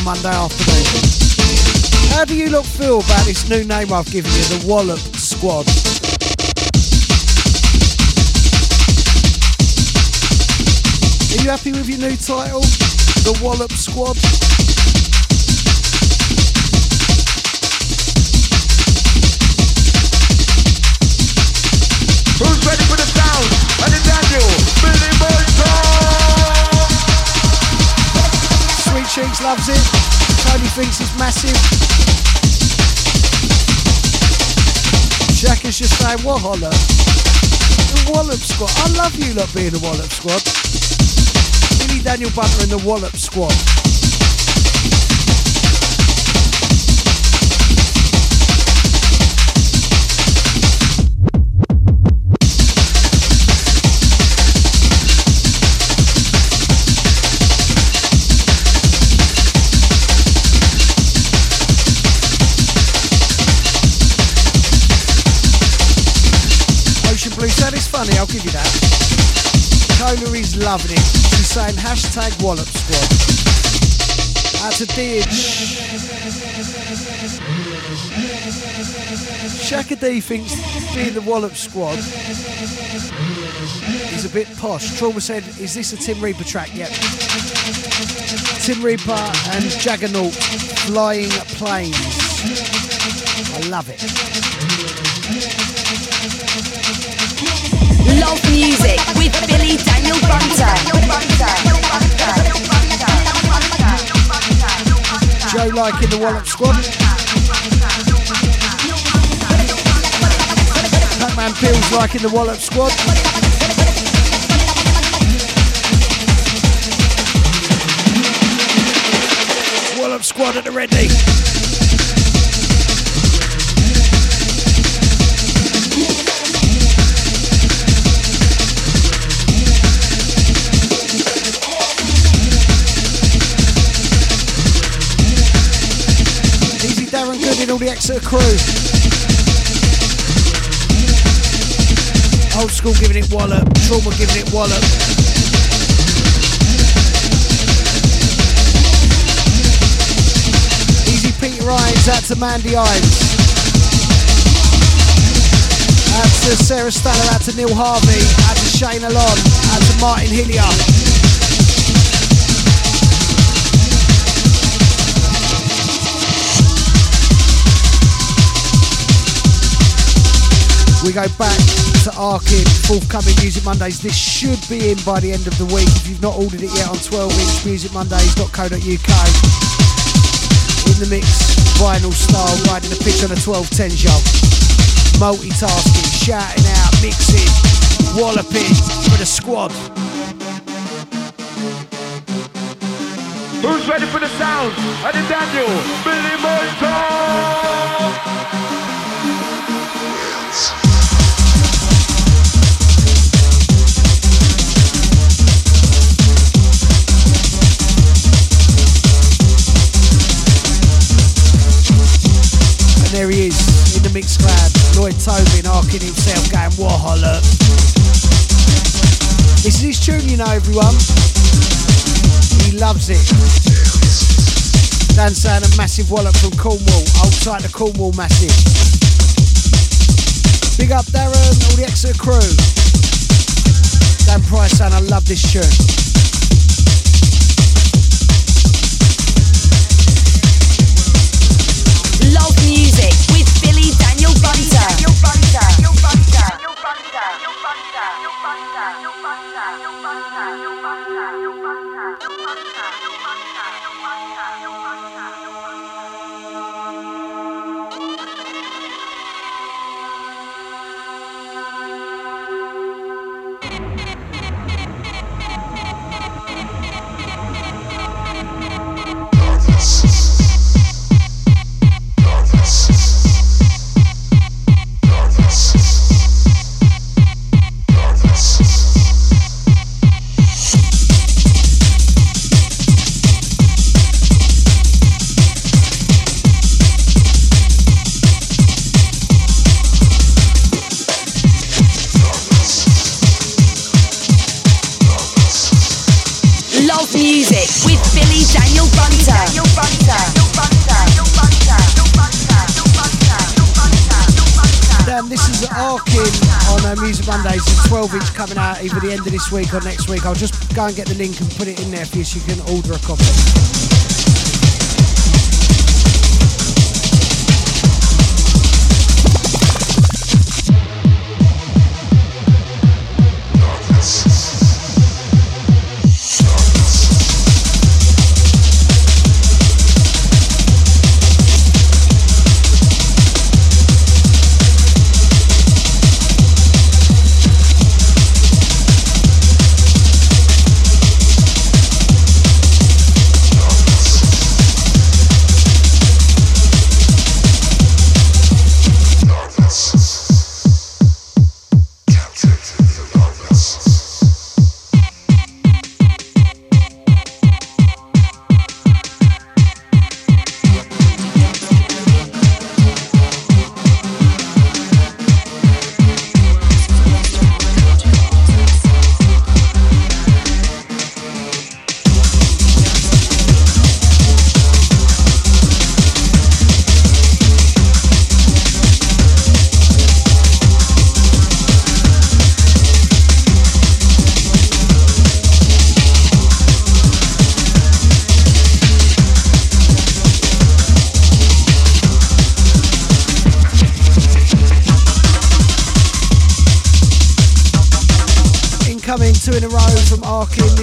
Monday afternoon. How do you look feel about this new name I've given you, the Wallop Squad? Are you happy with your new title, the Wallop Squad? Loves it. Tony thinks it's massive. Shaka's just saying, what holler? The Wallop Squad. I love you lot being the Wallop Squad. Billy Daniel Bunter and the Wallop Squad. Funny, I'll give you that. Cola is loving it. She's saying hashtag Wallop Squad. Out to Deej. Shaka D thinks being the Wallop Squad is a bit posh. Trauma said, is this a Tim Reaper track? Yep. Tim Reaper and Juggernaut flying planes. I love it. Love music with Billy Daniel Bunter. Joe like in the Wallop Squad. In the Wallop Squad. Squad at the ready. Darren all the Exeter crew. Old school giving it wallop, trauma giving it wallop. Easy Pete Ryan's out to Mandy Ives. Out to Sarah Stanner, out to Neil Harvey, out to Shane Alon, out to Martin Hillier. We go back to Arkin, forthcoming Music Mondays. This should be in by the end of the week. If you've not ordered it yet on 12 inch musicmondays.co.uk. In the mix, vinyl style, riding the pitch on a 1210 show. Multitasking, shouting out, mixing, walloping for the squad. Who's ready for the sound? And the Daniel, Billy Boy And Lloyd Tobin arcing himself, going Waholla. This is his tune, you know, everyone. He loves it. Dan saying a massive wallop from Cornwall. Tight to Cornwall massive. Big up Darren, all the Exeter crew. Dan Price saying I love this tune. Week or next week. I'll just go and get the link and put it in there for you so you can order a copy.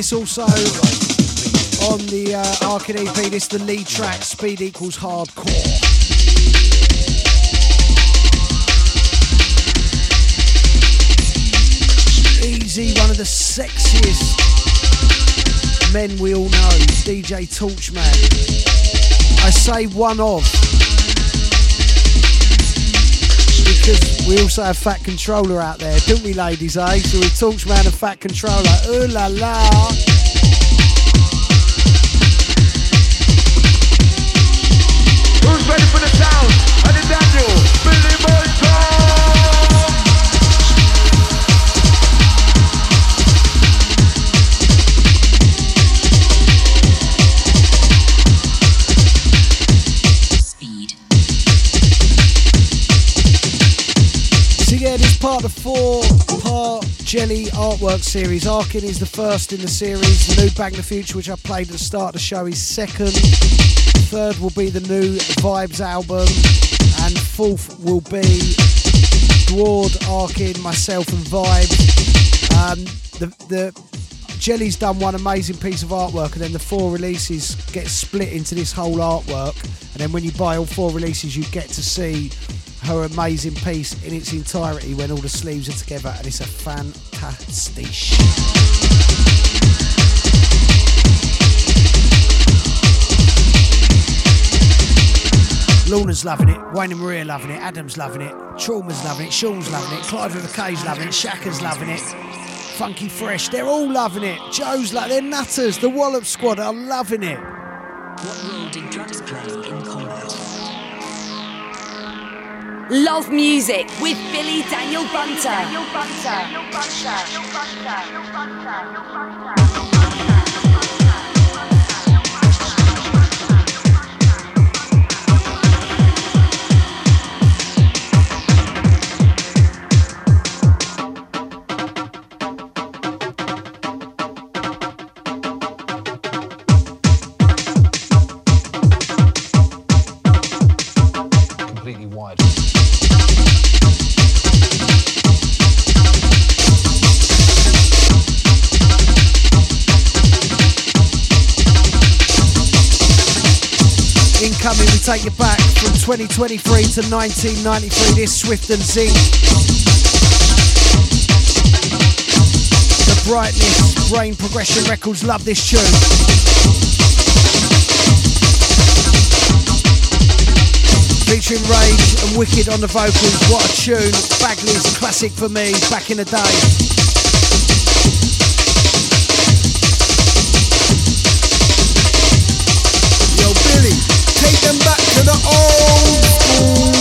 This also on the uh, Arkin EP. This the lead track. Speed equals hardcore. Easy, one of the sexiest men we all know, DJ Torchman. I say one of because we also have Fat Controller out there, don't we, ladies? Eh? So we Torchman and Fat Controller. Ooh la la. Artwork series. Arkin is the first in the series. The new in the Future, which I played at the start of the show, is second. Third will be the new Vibes album. And fourth will be Dward, Arkin, myself, and Vibe. Um, the, the Jelly's done one amazing piece of artwork, and then the four releases get split into this whole artwork. And then when you buy all four releases, you get to see her amazing piece in its entirety when all the sleeves are together, and it's a fantastic. Lorna's loving it, Wayne and Maria loving it, Adam's loving it, Trauma's loving it, Sean's loving it, Clive with a K's loving it, Shaka's loving it, Funky Fresh, they're all loving it. Joe's like, they're nutters, the Wallop Squad are loving it. What role did drugs play in combat? Love Music with Billy Daniel Bunter. Daniel Bunter. Take you back from 2023 to 1993. This Swift and Zinc. The Brightness, Brain Progression Records. Love this tune. Featuring Rage and Wicked on the vocals. What a tune. Bagley's classic for me back in the day. Take them back to the old school.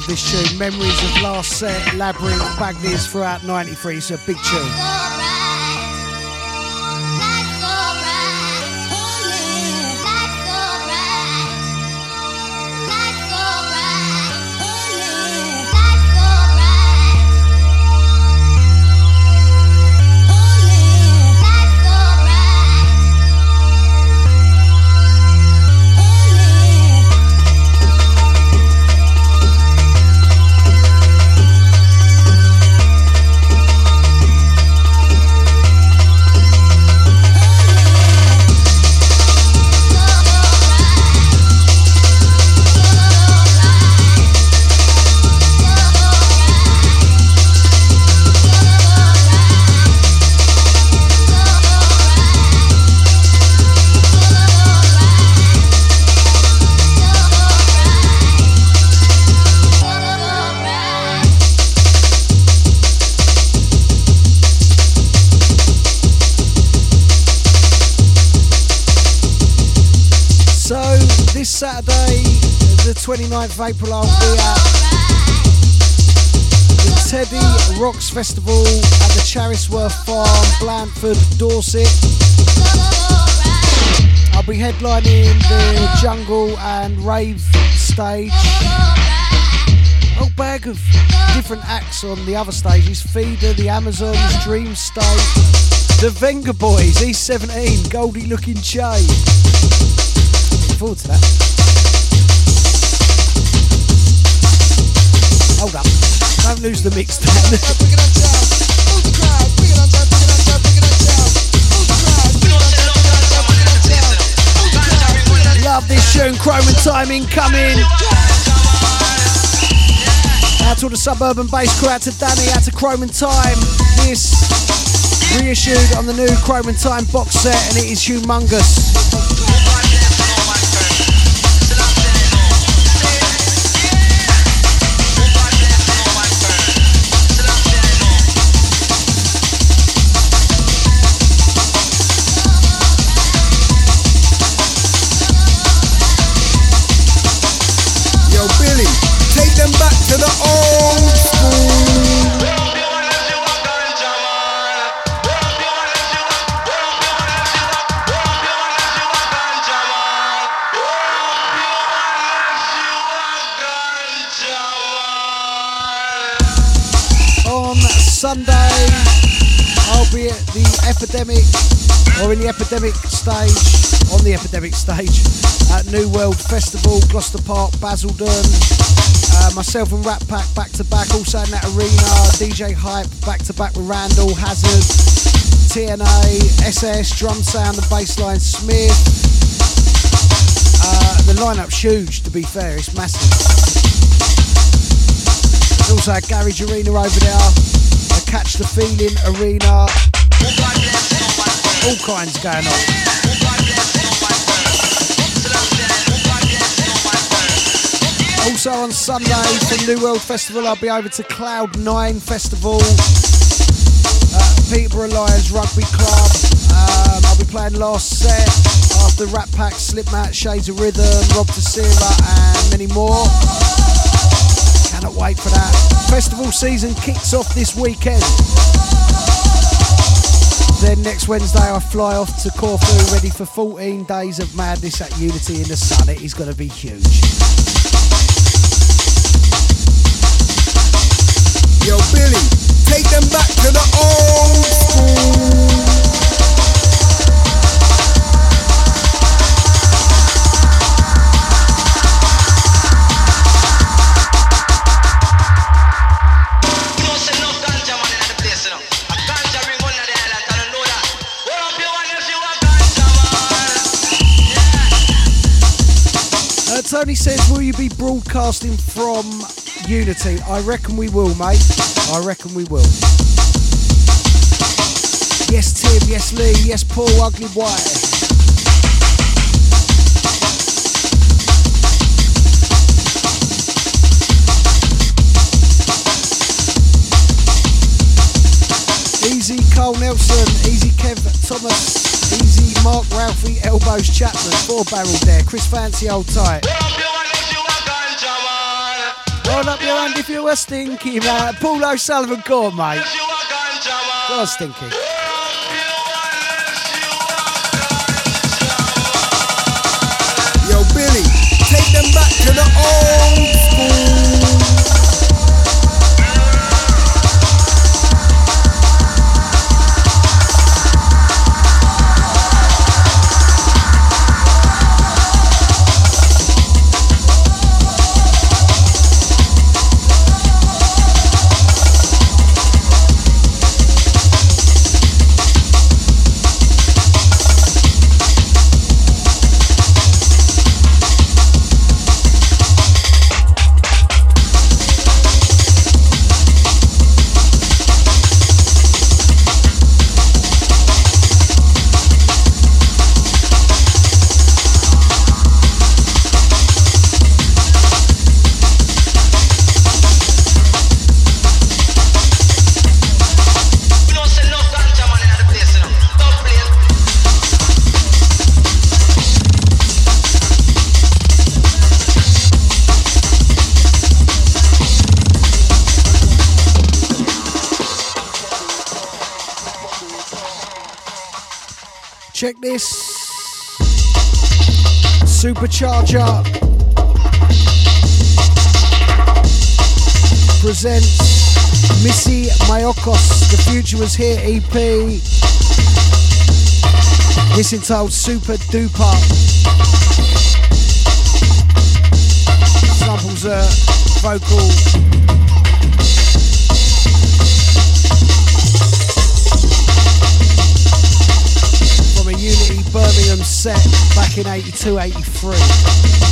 Love this tune. Memories of last set, Labyrinth, Bagley's throughout 93. It's a big tune. 29th of April, I'll be at the Teddy Rocks Festival at the Charisworth Farm, Blandford, Dorset. I'll be headlining the Jungle and Rave stage. Whole bag of different acts on the other stages Feeder, the Amazons, Dream State, the Venga Boys, E17, Goldie Lookin Chain. Looking forward to that. Hold up. Don't lose the mix, Dan. Love this tune, Krome and Time incoming. Out to all the Suburban Base crew, out to Danny, out to Krome and Time. This reissued on the new Krome and Time box set, and it is humongous. Epidemic stage, on the Epidemic stage, at New World Festival, Gloucester Park, Basildon. Uh, myself and Rat Pack back to back, also in that arena. DJ Hype back to back with Randall, Hazard, TNA, SS, Drum Sound, and Bassline Smith. Uh, the lineup's huge, to be fair, it's massive. There's also a garage arena over there, a catch the feeling arena. All kinds going on. Also on Sunday for New World Festival, I'll be over to Cloud Nine Festival, uh, Peterborough Lions Rugby Club. Um, I'll be playing last set after Rat Pack, Slipmat, Shades of Rhythm, Rob Tissera, and many more. Cannot wait for that. Festival season kicks off this weekend. Then next Wednesday I fly off to Corfu, ready for 14 days of madness at Unity in the sun. It is going to be huge. Yo, Billy, take them back to the old school. Tony says, will you be broadcasting from Unity? I reckon we will, mate. I reckon we will. Yes, Tim. Yes, Lee. Yes, Paul. Ugly White. Cole Nelson, Easy Kev Thomas, Easy Mark Ralphie, Elbows Chapman, four barrel there, Chris Fancy Old Tight. What up, you want if you a ganja man? Hold up your hand if you were stinky, man. Paul O'Sullivan, go on, mate. If a? Go on, stinky. What up, you want if you a ganja man? Yo, Billy, take them back to the old school. Supercharger presents Missy Mayokos, The Future Was Here EP. This entitled Super Duper. Samples a vocal Birmingham set back in 82 83.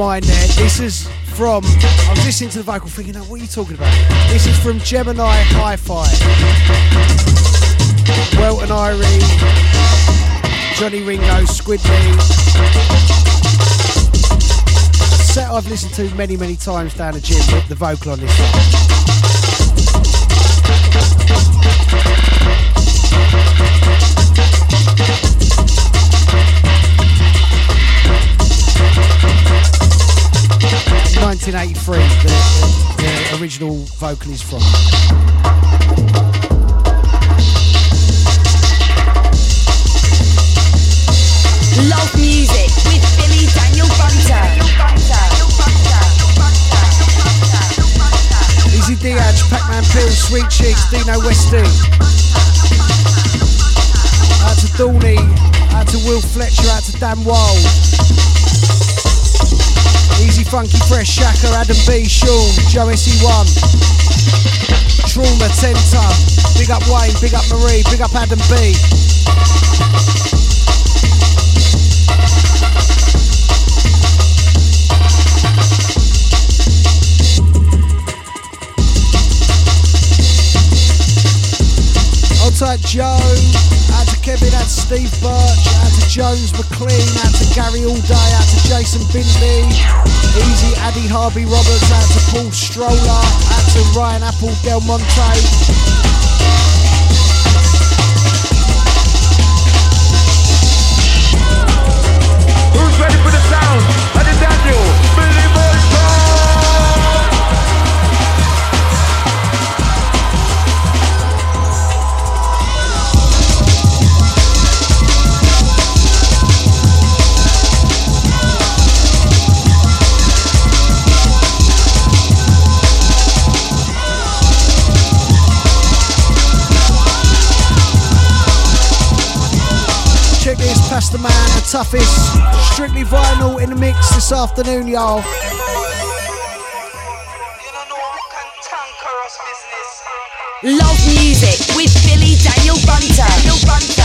Mind there. This is from. I was listening to the vocal thinking, "Oh, what are you talking about? This is from Gemini Hi Fi. Welton Irie, Johnny Ringo, Squidly, set I've listened to many, many times down the gym. The, the vocal on this one. Nineteen eighty three, the, the, the original vocal is from. Love music with Billy Daniel Bunter. Easy Pac-Man Pills, Sweet Cheeks, Dino Westy. Out to Thorny, out to Will Fletcher, out to Dan Wild. Easy Funky Fresh, Shaka, Adam B, Sean, Joe SE1. Trauma, 10 ton. Big up Wayne, big up Marie, big up Adam B. Hold tight Joe, Kevin, out to Steve Birch, out to Jones McLean, out to Gary All Day, out to Jason Bindley, Easy Addy Harvey Roberts, out to Paul Stroller, out to Ryan Apple Del Monte. Toughest, strictly vinyl in the mix this afternoon, y'all. Love music with Billy Daniel Bunter. Who's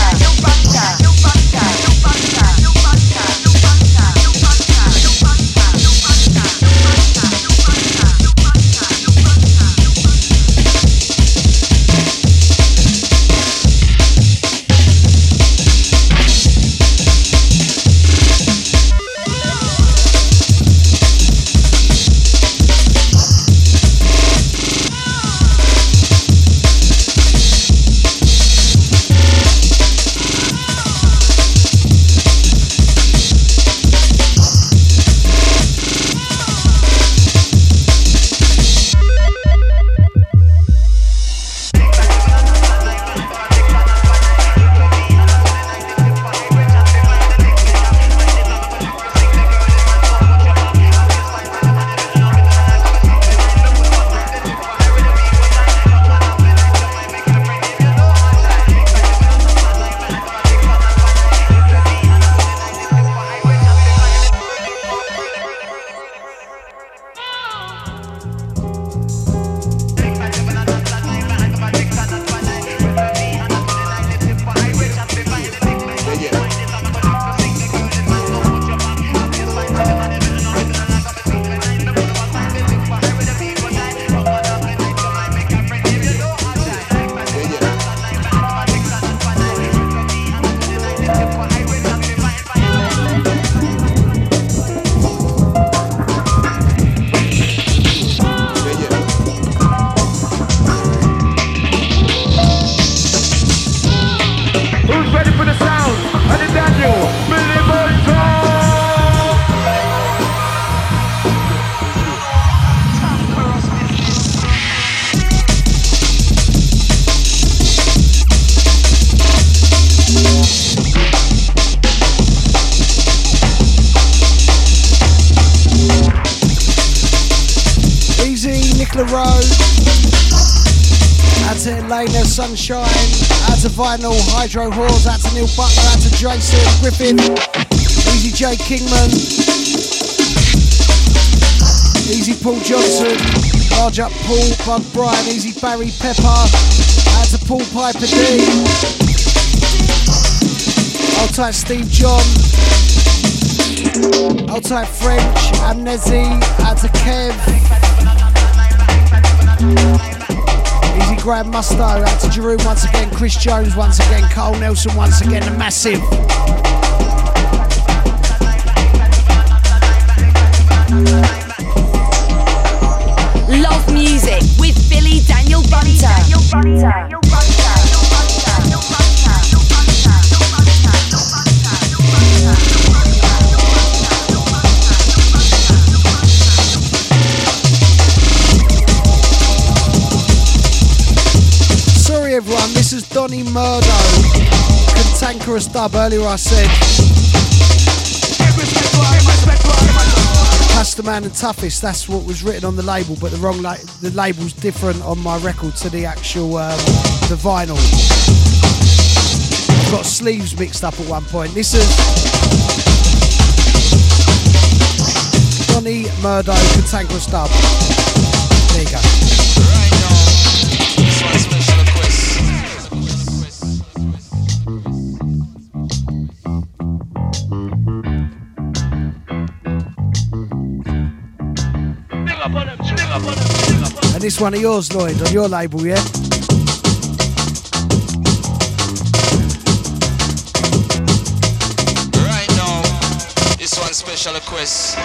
Elena Sunshine. Out to Vinyl, Hydro Whores. Out to Neil Butler. Out to Jason Griffin. Easy J Kingman. Easy Paul Johnson. Large up Paul, Bug Brian. Easy Barry Pepper. Out to Paul Piper D. Hold tight Steve John. Hold tight French. Amnesi. Out to Kev. Grand Musto, out to Giroud once again, Chris Jones once again, Cole Nelson once again, the massive. Love music with Billy Daniel Bunter. Cantankerous dub, earlier I said. Pastor Man and Toughest, that's what was written on the label, but the wrong la- the label's different on my record to the actual um, the vinyl. I've got sleeves mixed up at one point. This is Donny Murdo, Cantankerous dub. This one of yours, Lloyd, on your label, yeah? Right now, this one special request.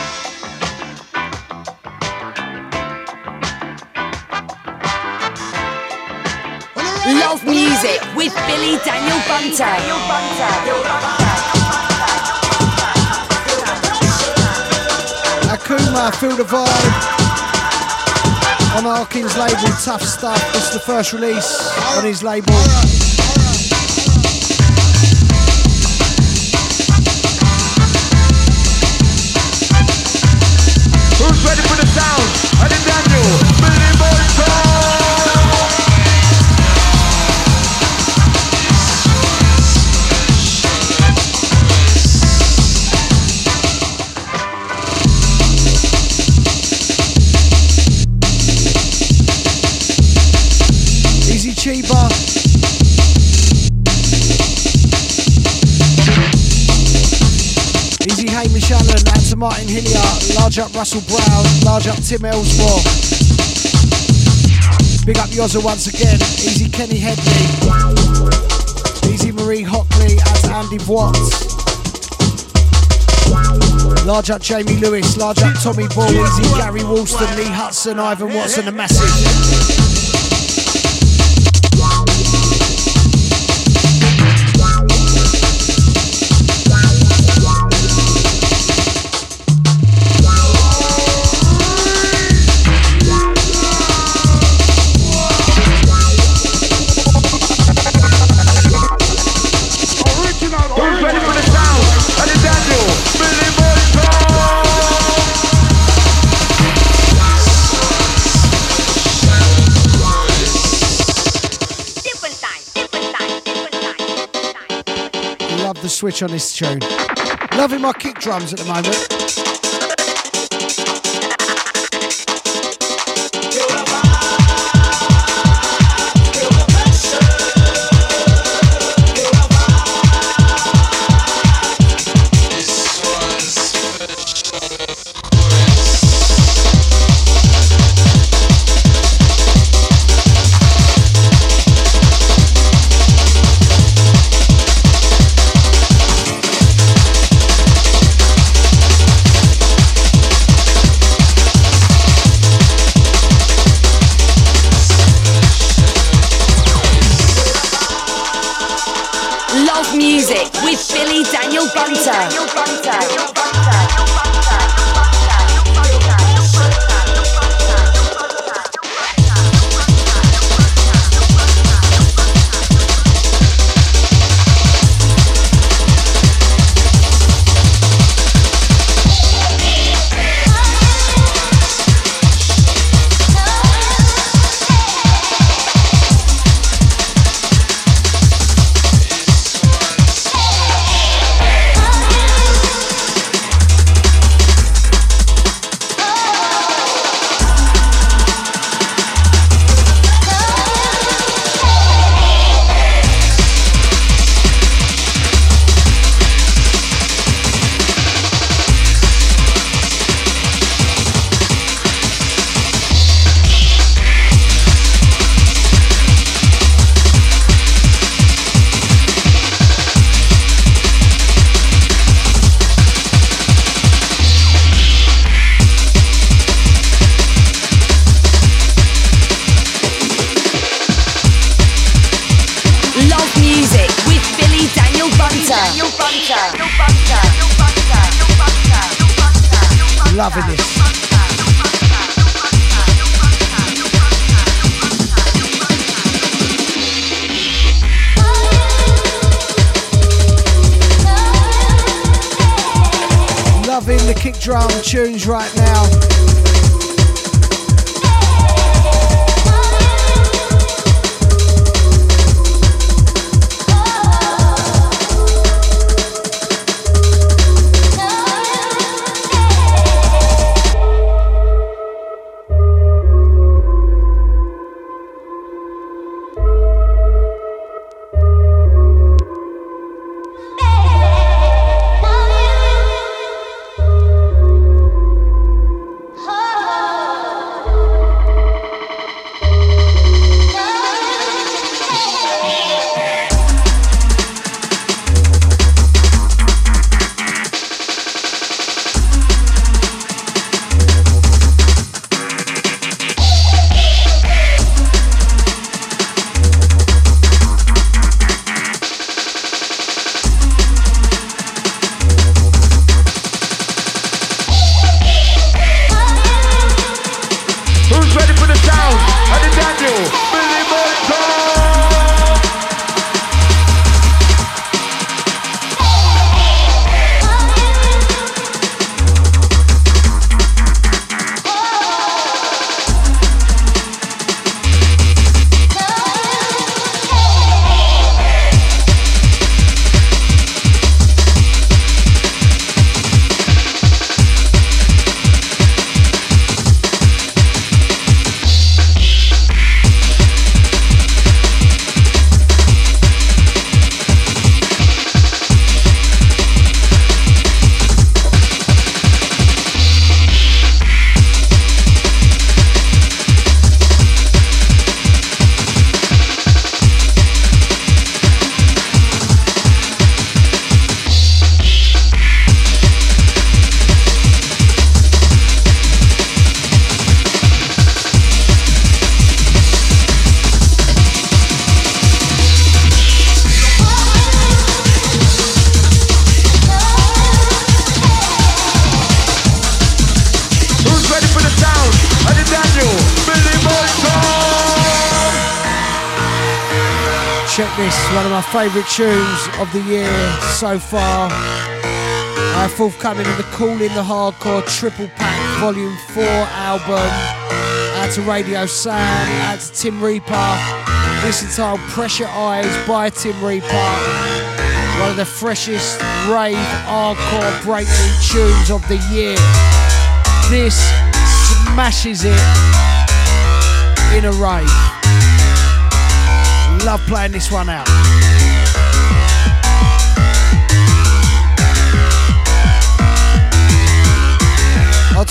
Love music with Billy Daniel Bunter. Akuma, feel the vibe. On Arkin's label, Tough Stuff. It's the first release on his label. Who's ready for the sound? I did Daniel, Billy Boy Martin large up Russell Brown, large up Tim Ellsworth. Big up Yozza once again, easy Kenny Headley. Easy Marie Hockley, to Andy Watts. Large up Jamie Lewis, large up Tommy Ball, easy Gary Woolston, Lee Hudson, Ivan Watson, the massive. Switch on this tune. Loving my kick drums at the moment. Favourite tunes of the year so far. Uh, forthcoming in the Calling the Hardcore Triple Pack Volume 4 album. Out to Radio Sam, out to Tim Reaper. This entitled Pressure Eyes by Tim Reaper. One of the freshest rave hardcore breakbeat tunes of the year. This smashes it in a rave. Love playing this one out.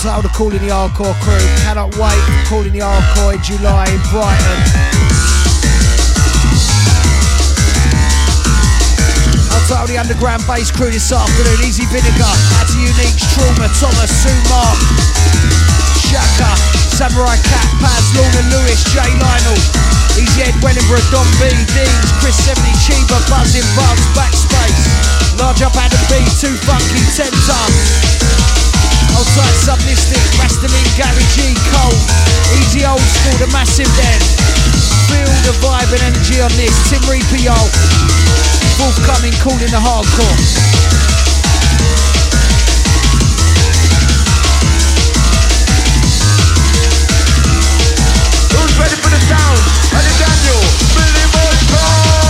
Title Calling the Hardcore crew. Cannot wait in the Hardcore in July in Brighton. I'll title the Underground Bass crew this afternoon. Easy Vinegar, Out to Uniques, Trauma, Thomas, Sumar, Shaka, Samurai Cat, Paz, Lorna Lewis, Jay Lionel, Easy Ed Wellingborough, Don B, Deans, Chris 70, Chiba, Buzzing Buzz, Backspace, Large Up Adam B, Too Funky, Tentar. Outside Sublistic, Rastamin, Gary G, Cole, Easy Old School, The Massive Dead. Feel the vibe and energy on this. Tim Reaper, forthcoming, calling the hardcore. Who's ready for the sound. Daniel, Billy Boy,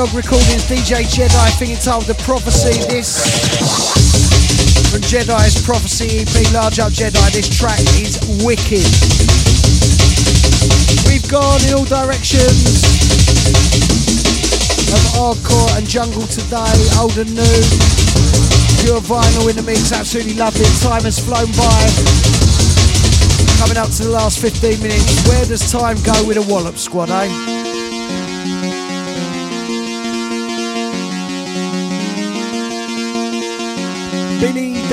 Underdog Recordings, DJ Jedi, it's called The Prophecy. This from Jedi's Prophecy EP, Large Up Jedi. This track is wicked. We've gone in all directions of hardcore and jungle today, old and new. Pure vinyl in the mix, absolutely lovely. Time has flown by. Coming up to the last 15 minutes. Where does time go with a Wallop squad, eh?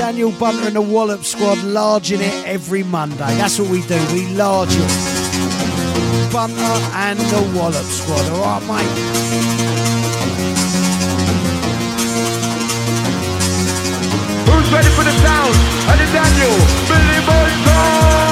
Daniel Bunter and the Wallop squad larging it every Monday. That's what we do. We large it. Bunter and the Wallop squad. Alright, mate? Who's ready for the sound? And Daniel, Billy Boy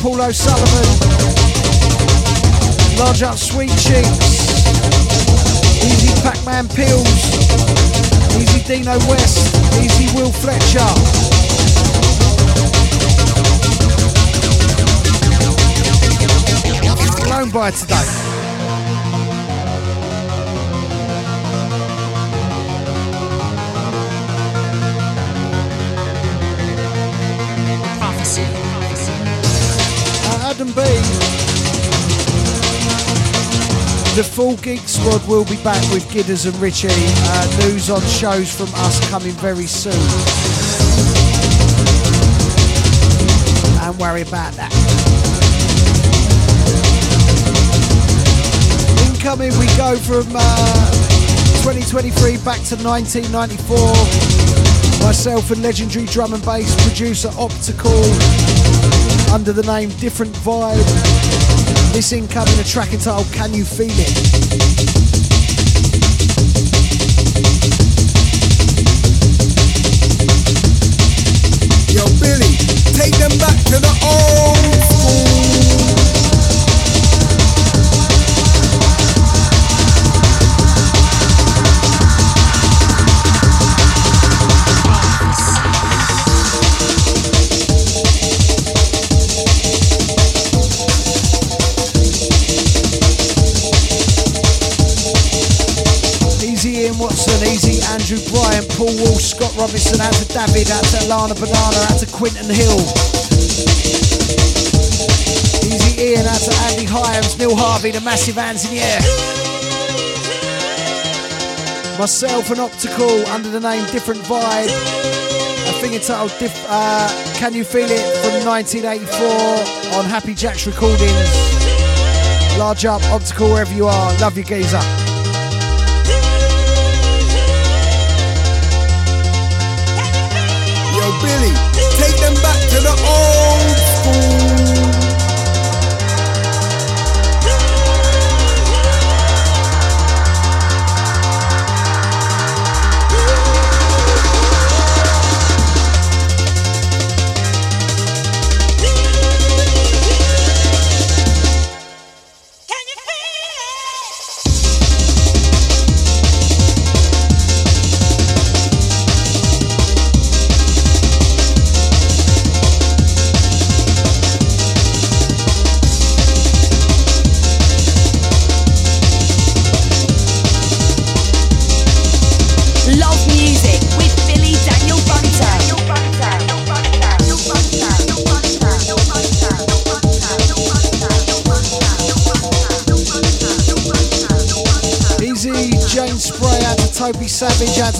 Paul O'Sullivan. Large up Sweet Cheeks. Easy Pac-Man Pills. Easy Dino West. Easy Will Fletcher. By today. The full Geek Squad will be back with Gidders and Richie. Uh, news on shows from us coming very soon. Don't worry about that. incoming, we go from uh, 2023 back to 1994. Myself and legendary drum and bass producer Optical under the name Different Vibe. This incoming a track entitled Can You Feel It? Yo, Billy, take them back to the old Robinson, out to David, out to Lana Banana, out to Quinton Hill. Easy Ian, out to Andy Hyams, Neil Harvey, the massive hands in the air. Myself and Optical under the name Different Vibe. A thing entitled Diff- uh, Can You Feel It from 1984 on Happy Jacks Recordings. Large up, Optical, wherever you are. Love you, geezer.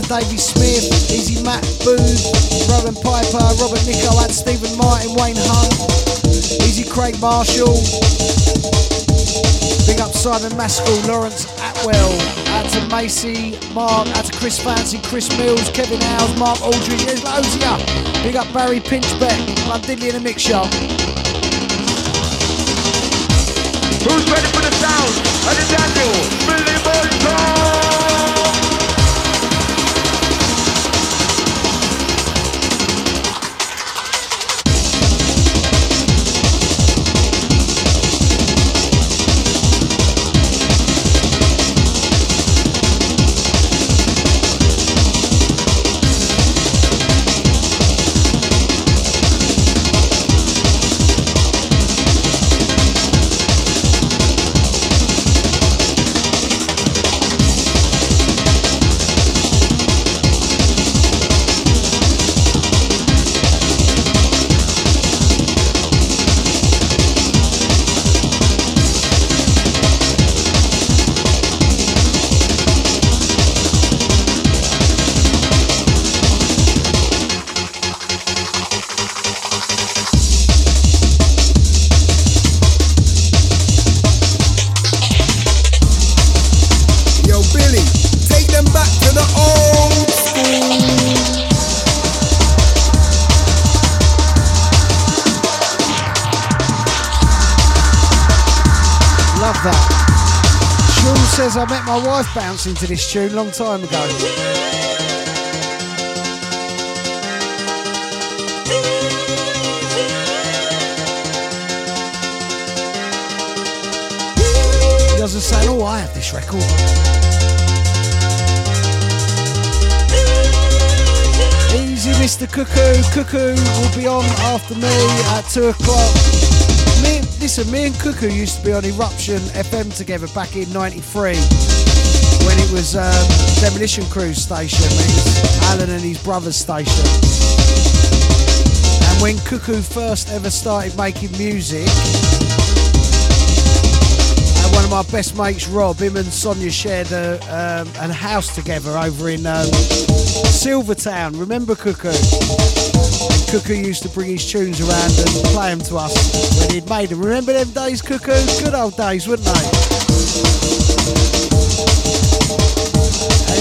Davey Smith, Easy Matt Booth, Rowan Piper, Robert Nico, out to Stephen Martin, Wayne Hunt, Easy Craig Marshall, Big up Simon Maskell, Lawrence Atwell, out to Macy, Mark, out to Chris Fancy, Chris Mills, Kevin Howes, Mark Aldridge, there's loads ya. Big up Barry Pinchbeck, I'm in the mix show. Who's ready for the sound? And Daniel, bouncing to this tune long time ago. Doesn't say, oh, I have this record. Easy, Mr. Cuckoo. Cuckoo will be on after me at 2 o'clock. Me, listen, me and Cuckoo used to be on Eruption FM together back in 93 when it was um, Demolition Crew's station. It was Alan and his brother's station. And when Cuckoo first ever started making music, and one of my best mates, Rob, him and Sonia shared a, um, a house together over in um, Silvertown. Remember Cuckoo? And Cuckoo used to bring his tunes around and play them to us when he'd made them. Remember them days, Cuckoo? Good old days, wouldn't they?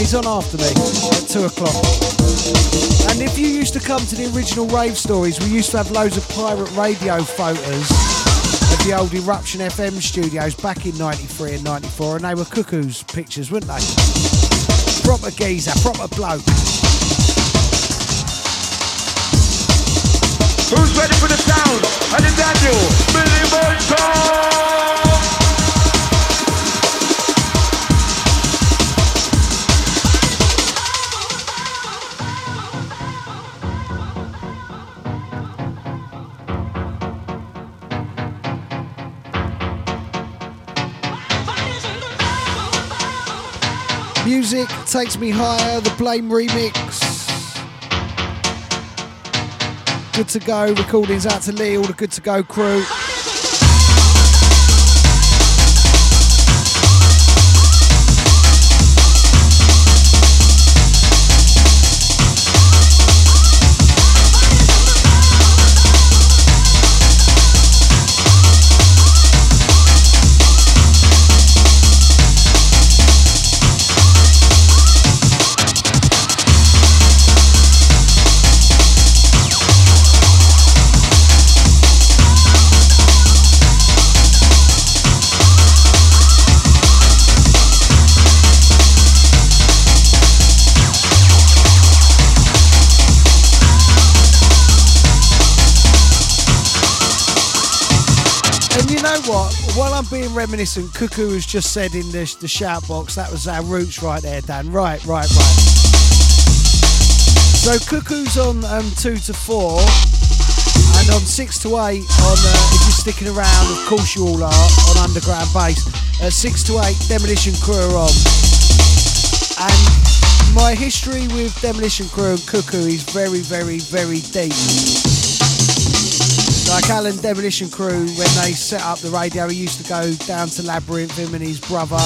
He's on after me at two o'clock. And if you used to come to the original rave stories, we used to have loads of pirate radio photos of the old Eruption FM studios back in 93 and 94, and they were cuckoos pictures, weren't they? Proper geezer, proper bloke. Who's ready for the sound? And Daniel, Billy Boy Music takes me higher, the Blame remix. Good to go, recordings out to Lee, all the good to go crew. Reminiscent, Cuckoo has just said in the, the shout box, that was our roots right there, Dan. Right, right, right. So Cuckoo's on um, 2 to 4, and on 6 to 8, on uh, if you're sticking around, of course you all are, on Underground Bass. 6 to 8, Demolition Crew are on. And my history with Demolition Crew and Cuckoo is very, very, very deep. Like Alan Demolition Crew, when they set up the radio, he used to go down to Labyrinth, him and his brother.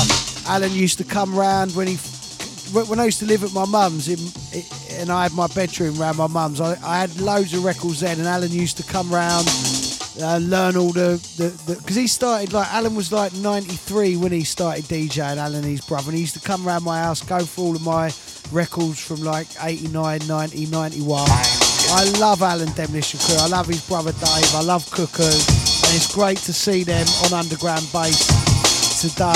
Alan used to come round when he, when I used to live at my mum's, in, and I had my bedroom round my mum's. I, I had loads of records then, and Alan used to come round and learn all the because he started like Alan was like 93 when he started DJing. Alan and his brother, and he used to come round my house, go through all of my records from like 89, 90, 91. I love Alan Demolition Crew. I love his brother Dave. I love Cuckoo. And it's great to see them on Underground Bass today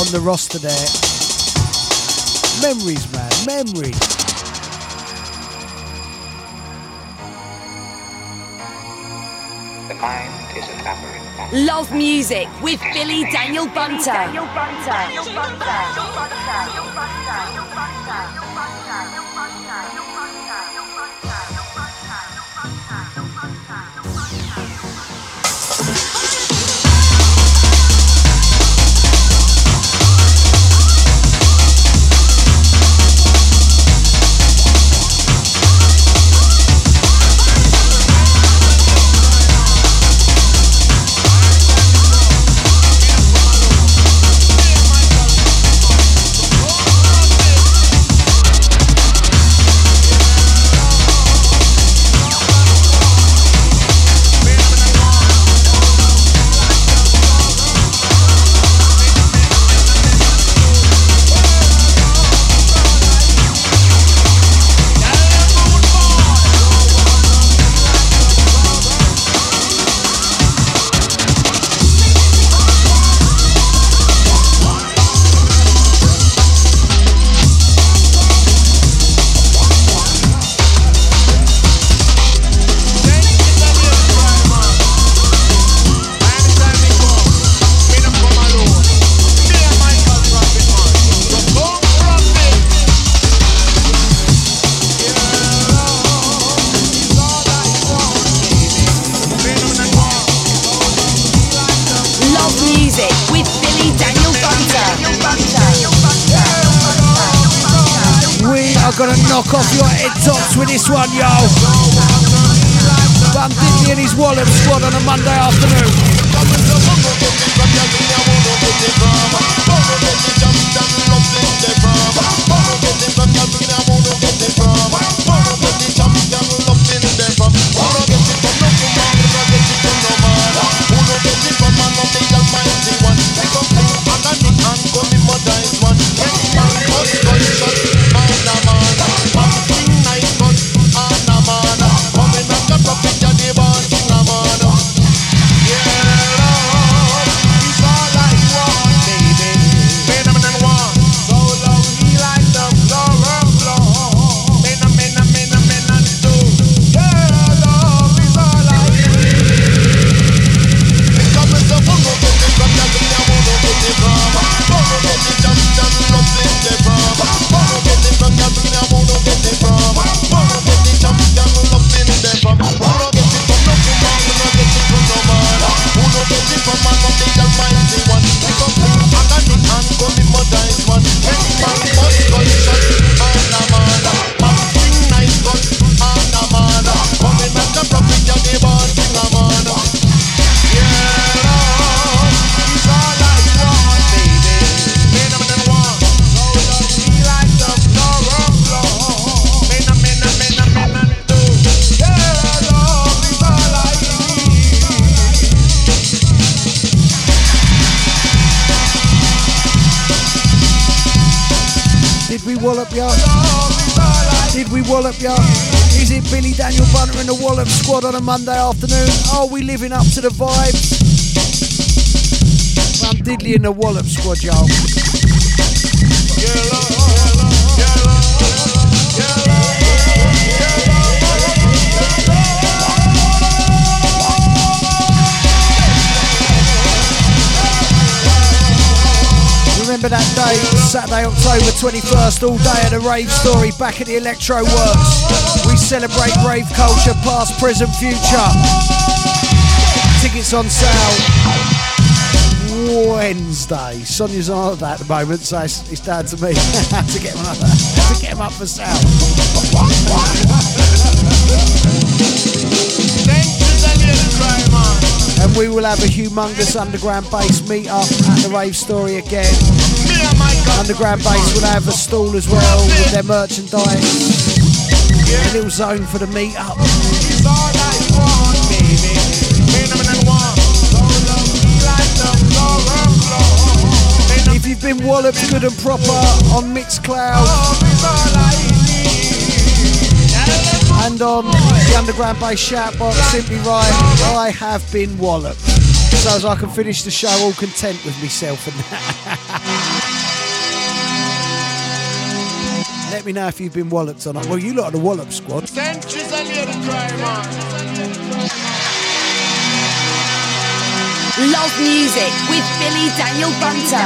on the roster there. Memories, man. Memories. The mind is a. Love music with Billy Daniel Bunter. Daniel Bunter. Daniel Bunter. Daniel Bunter. Daniel Bunter. Daniel Bunter. Daniel Bunter. Knock off your head tops with this one, yo. Bum Diddley and his Wallop squad on a Monday afternoon. On a Monday afternoon? Are we living up to the vibes? I'm Diddley and the Wallop Squad, y'all. Remember that day, Saturday, October 21st, all day at the Rave Story back at the Electrowerkz. Celebrate rave culture, past, present, future. Tickets on sale Wednesday. Sonia's on holiday at the moment, so it's, it's down to me to get them up, to get up for sale. And we will have a humongous underground bass meet up at the Rave Story again. Underground bass will have a stall as well with their merchandise. A little zone for the meet up. If you've been walloped good and proper on Mixcloud and on the Underground Bass Shoutbox, simply right, I have been walloped. So as I can finish the show all content with myself and that. Let me know if you've been walloped or not. Well, you lot are the wallop squad. Centuries and years to cry, man. Love music with Billy Daniel Bunter.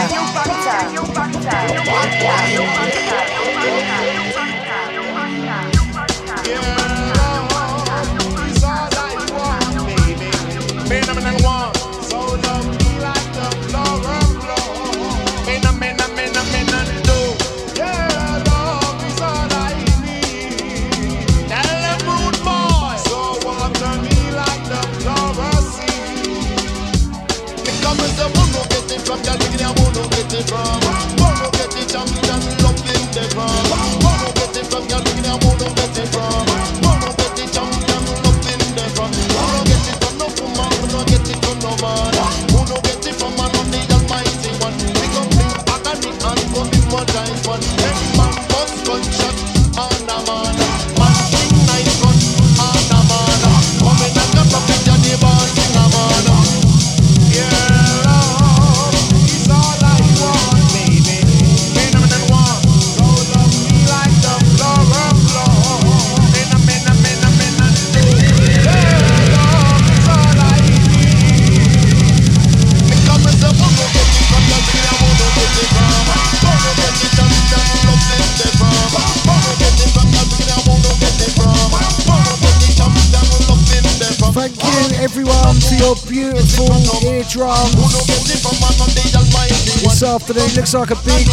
Thank eardrums this afternoon. Looks like a big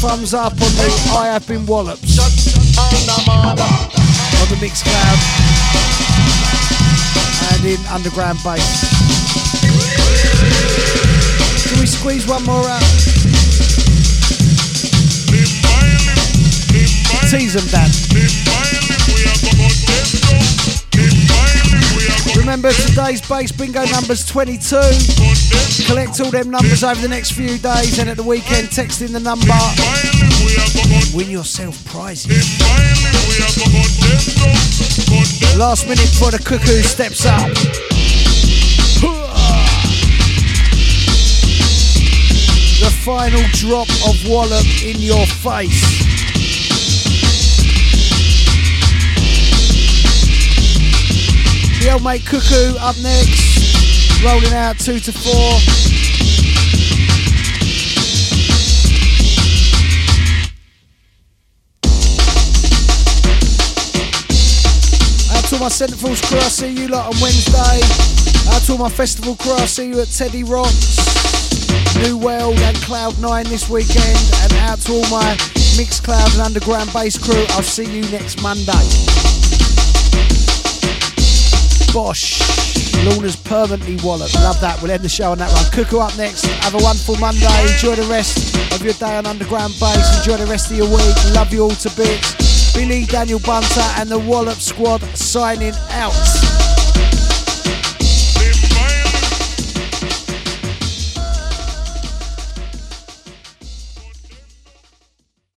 thumbs up on the I have been wallops on the Mixcloud and in underground bass. Can we squeeze one more out? Tease them, Dan. Remember today's base bingo number's 22. Collect all them numbers over the next few days and at the weekend text in the number. Win yourself prizes. Last minute before the cuckoo steps up. The final drop of wallop in your face. The old mate Cuckoo up next, rolling out two to four. Out to all my Central's crew, I'll see you lot on Wednesday. Out to all my festival crew, I'll see you at Teddy Rocks, New World and Cloud Nine this weekend. And out to all my Mixcloud and Underground Bass crew, I'll see you next Monday. Bosh. Luna's permanently wallop. Love that. We'll end the show on that one. Cuckoo up next. Have a wonderful Monday. Enjoy the rest of your day on Underground Bass. Enjoy the rest of your week. Love you all to bits. Billy, Daniel Bunter, and the Wallop Squad signing out.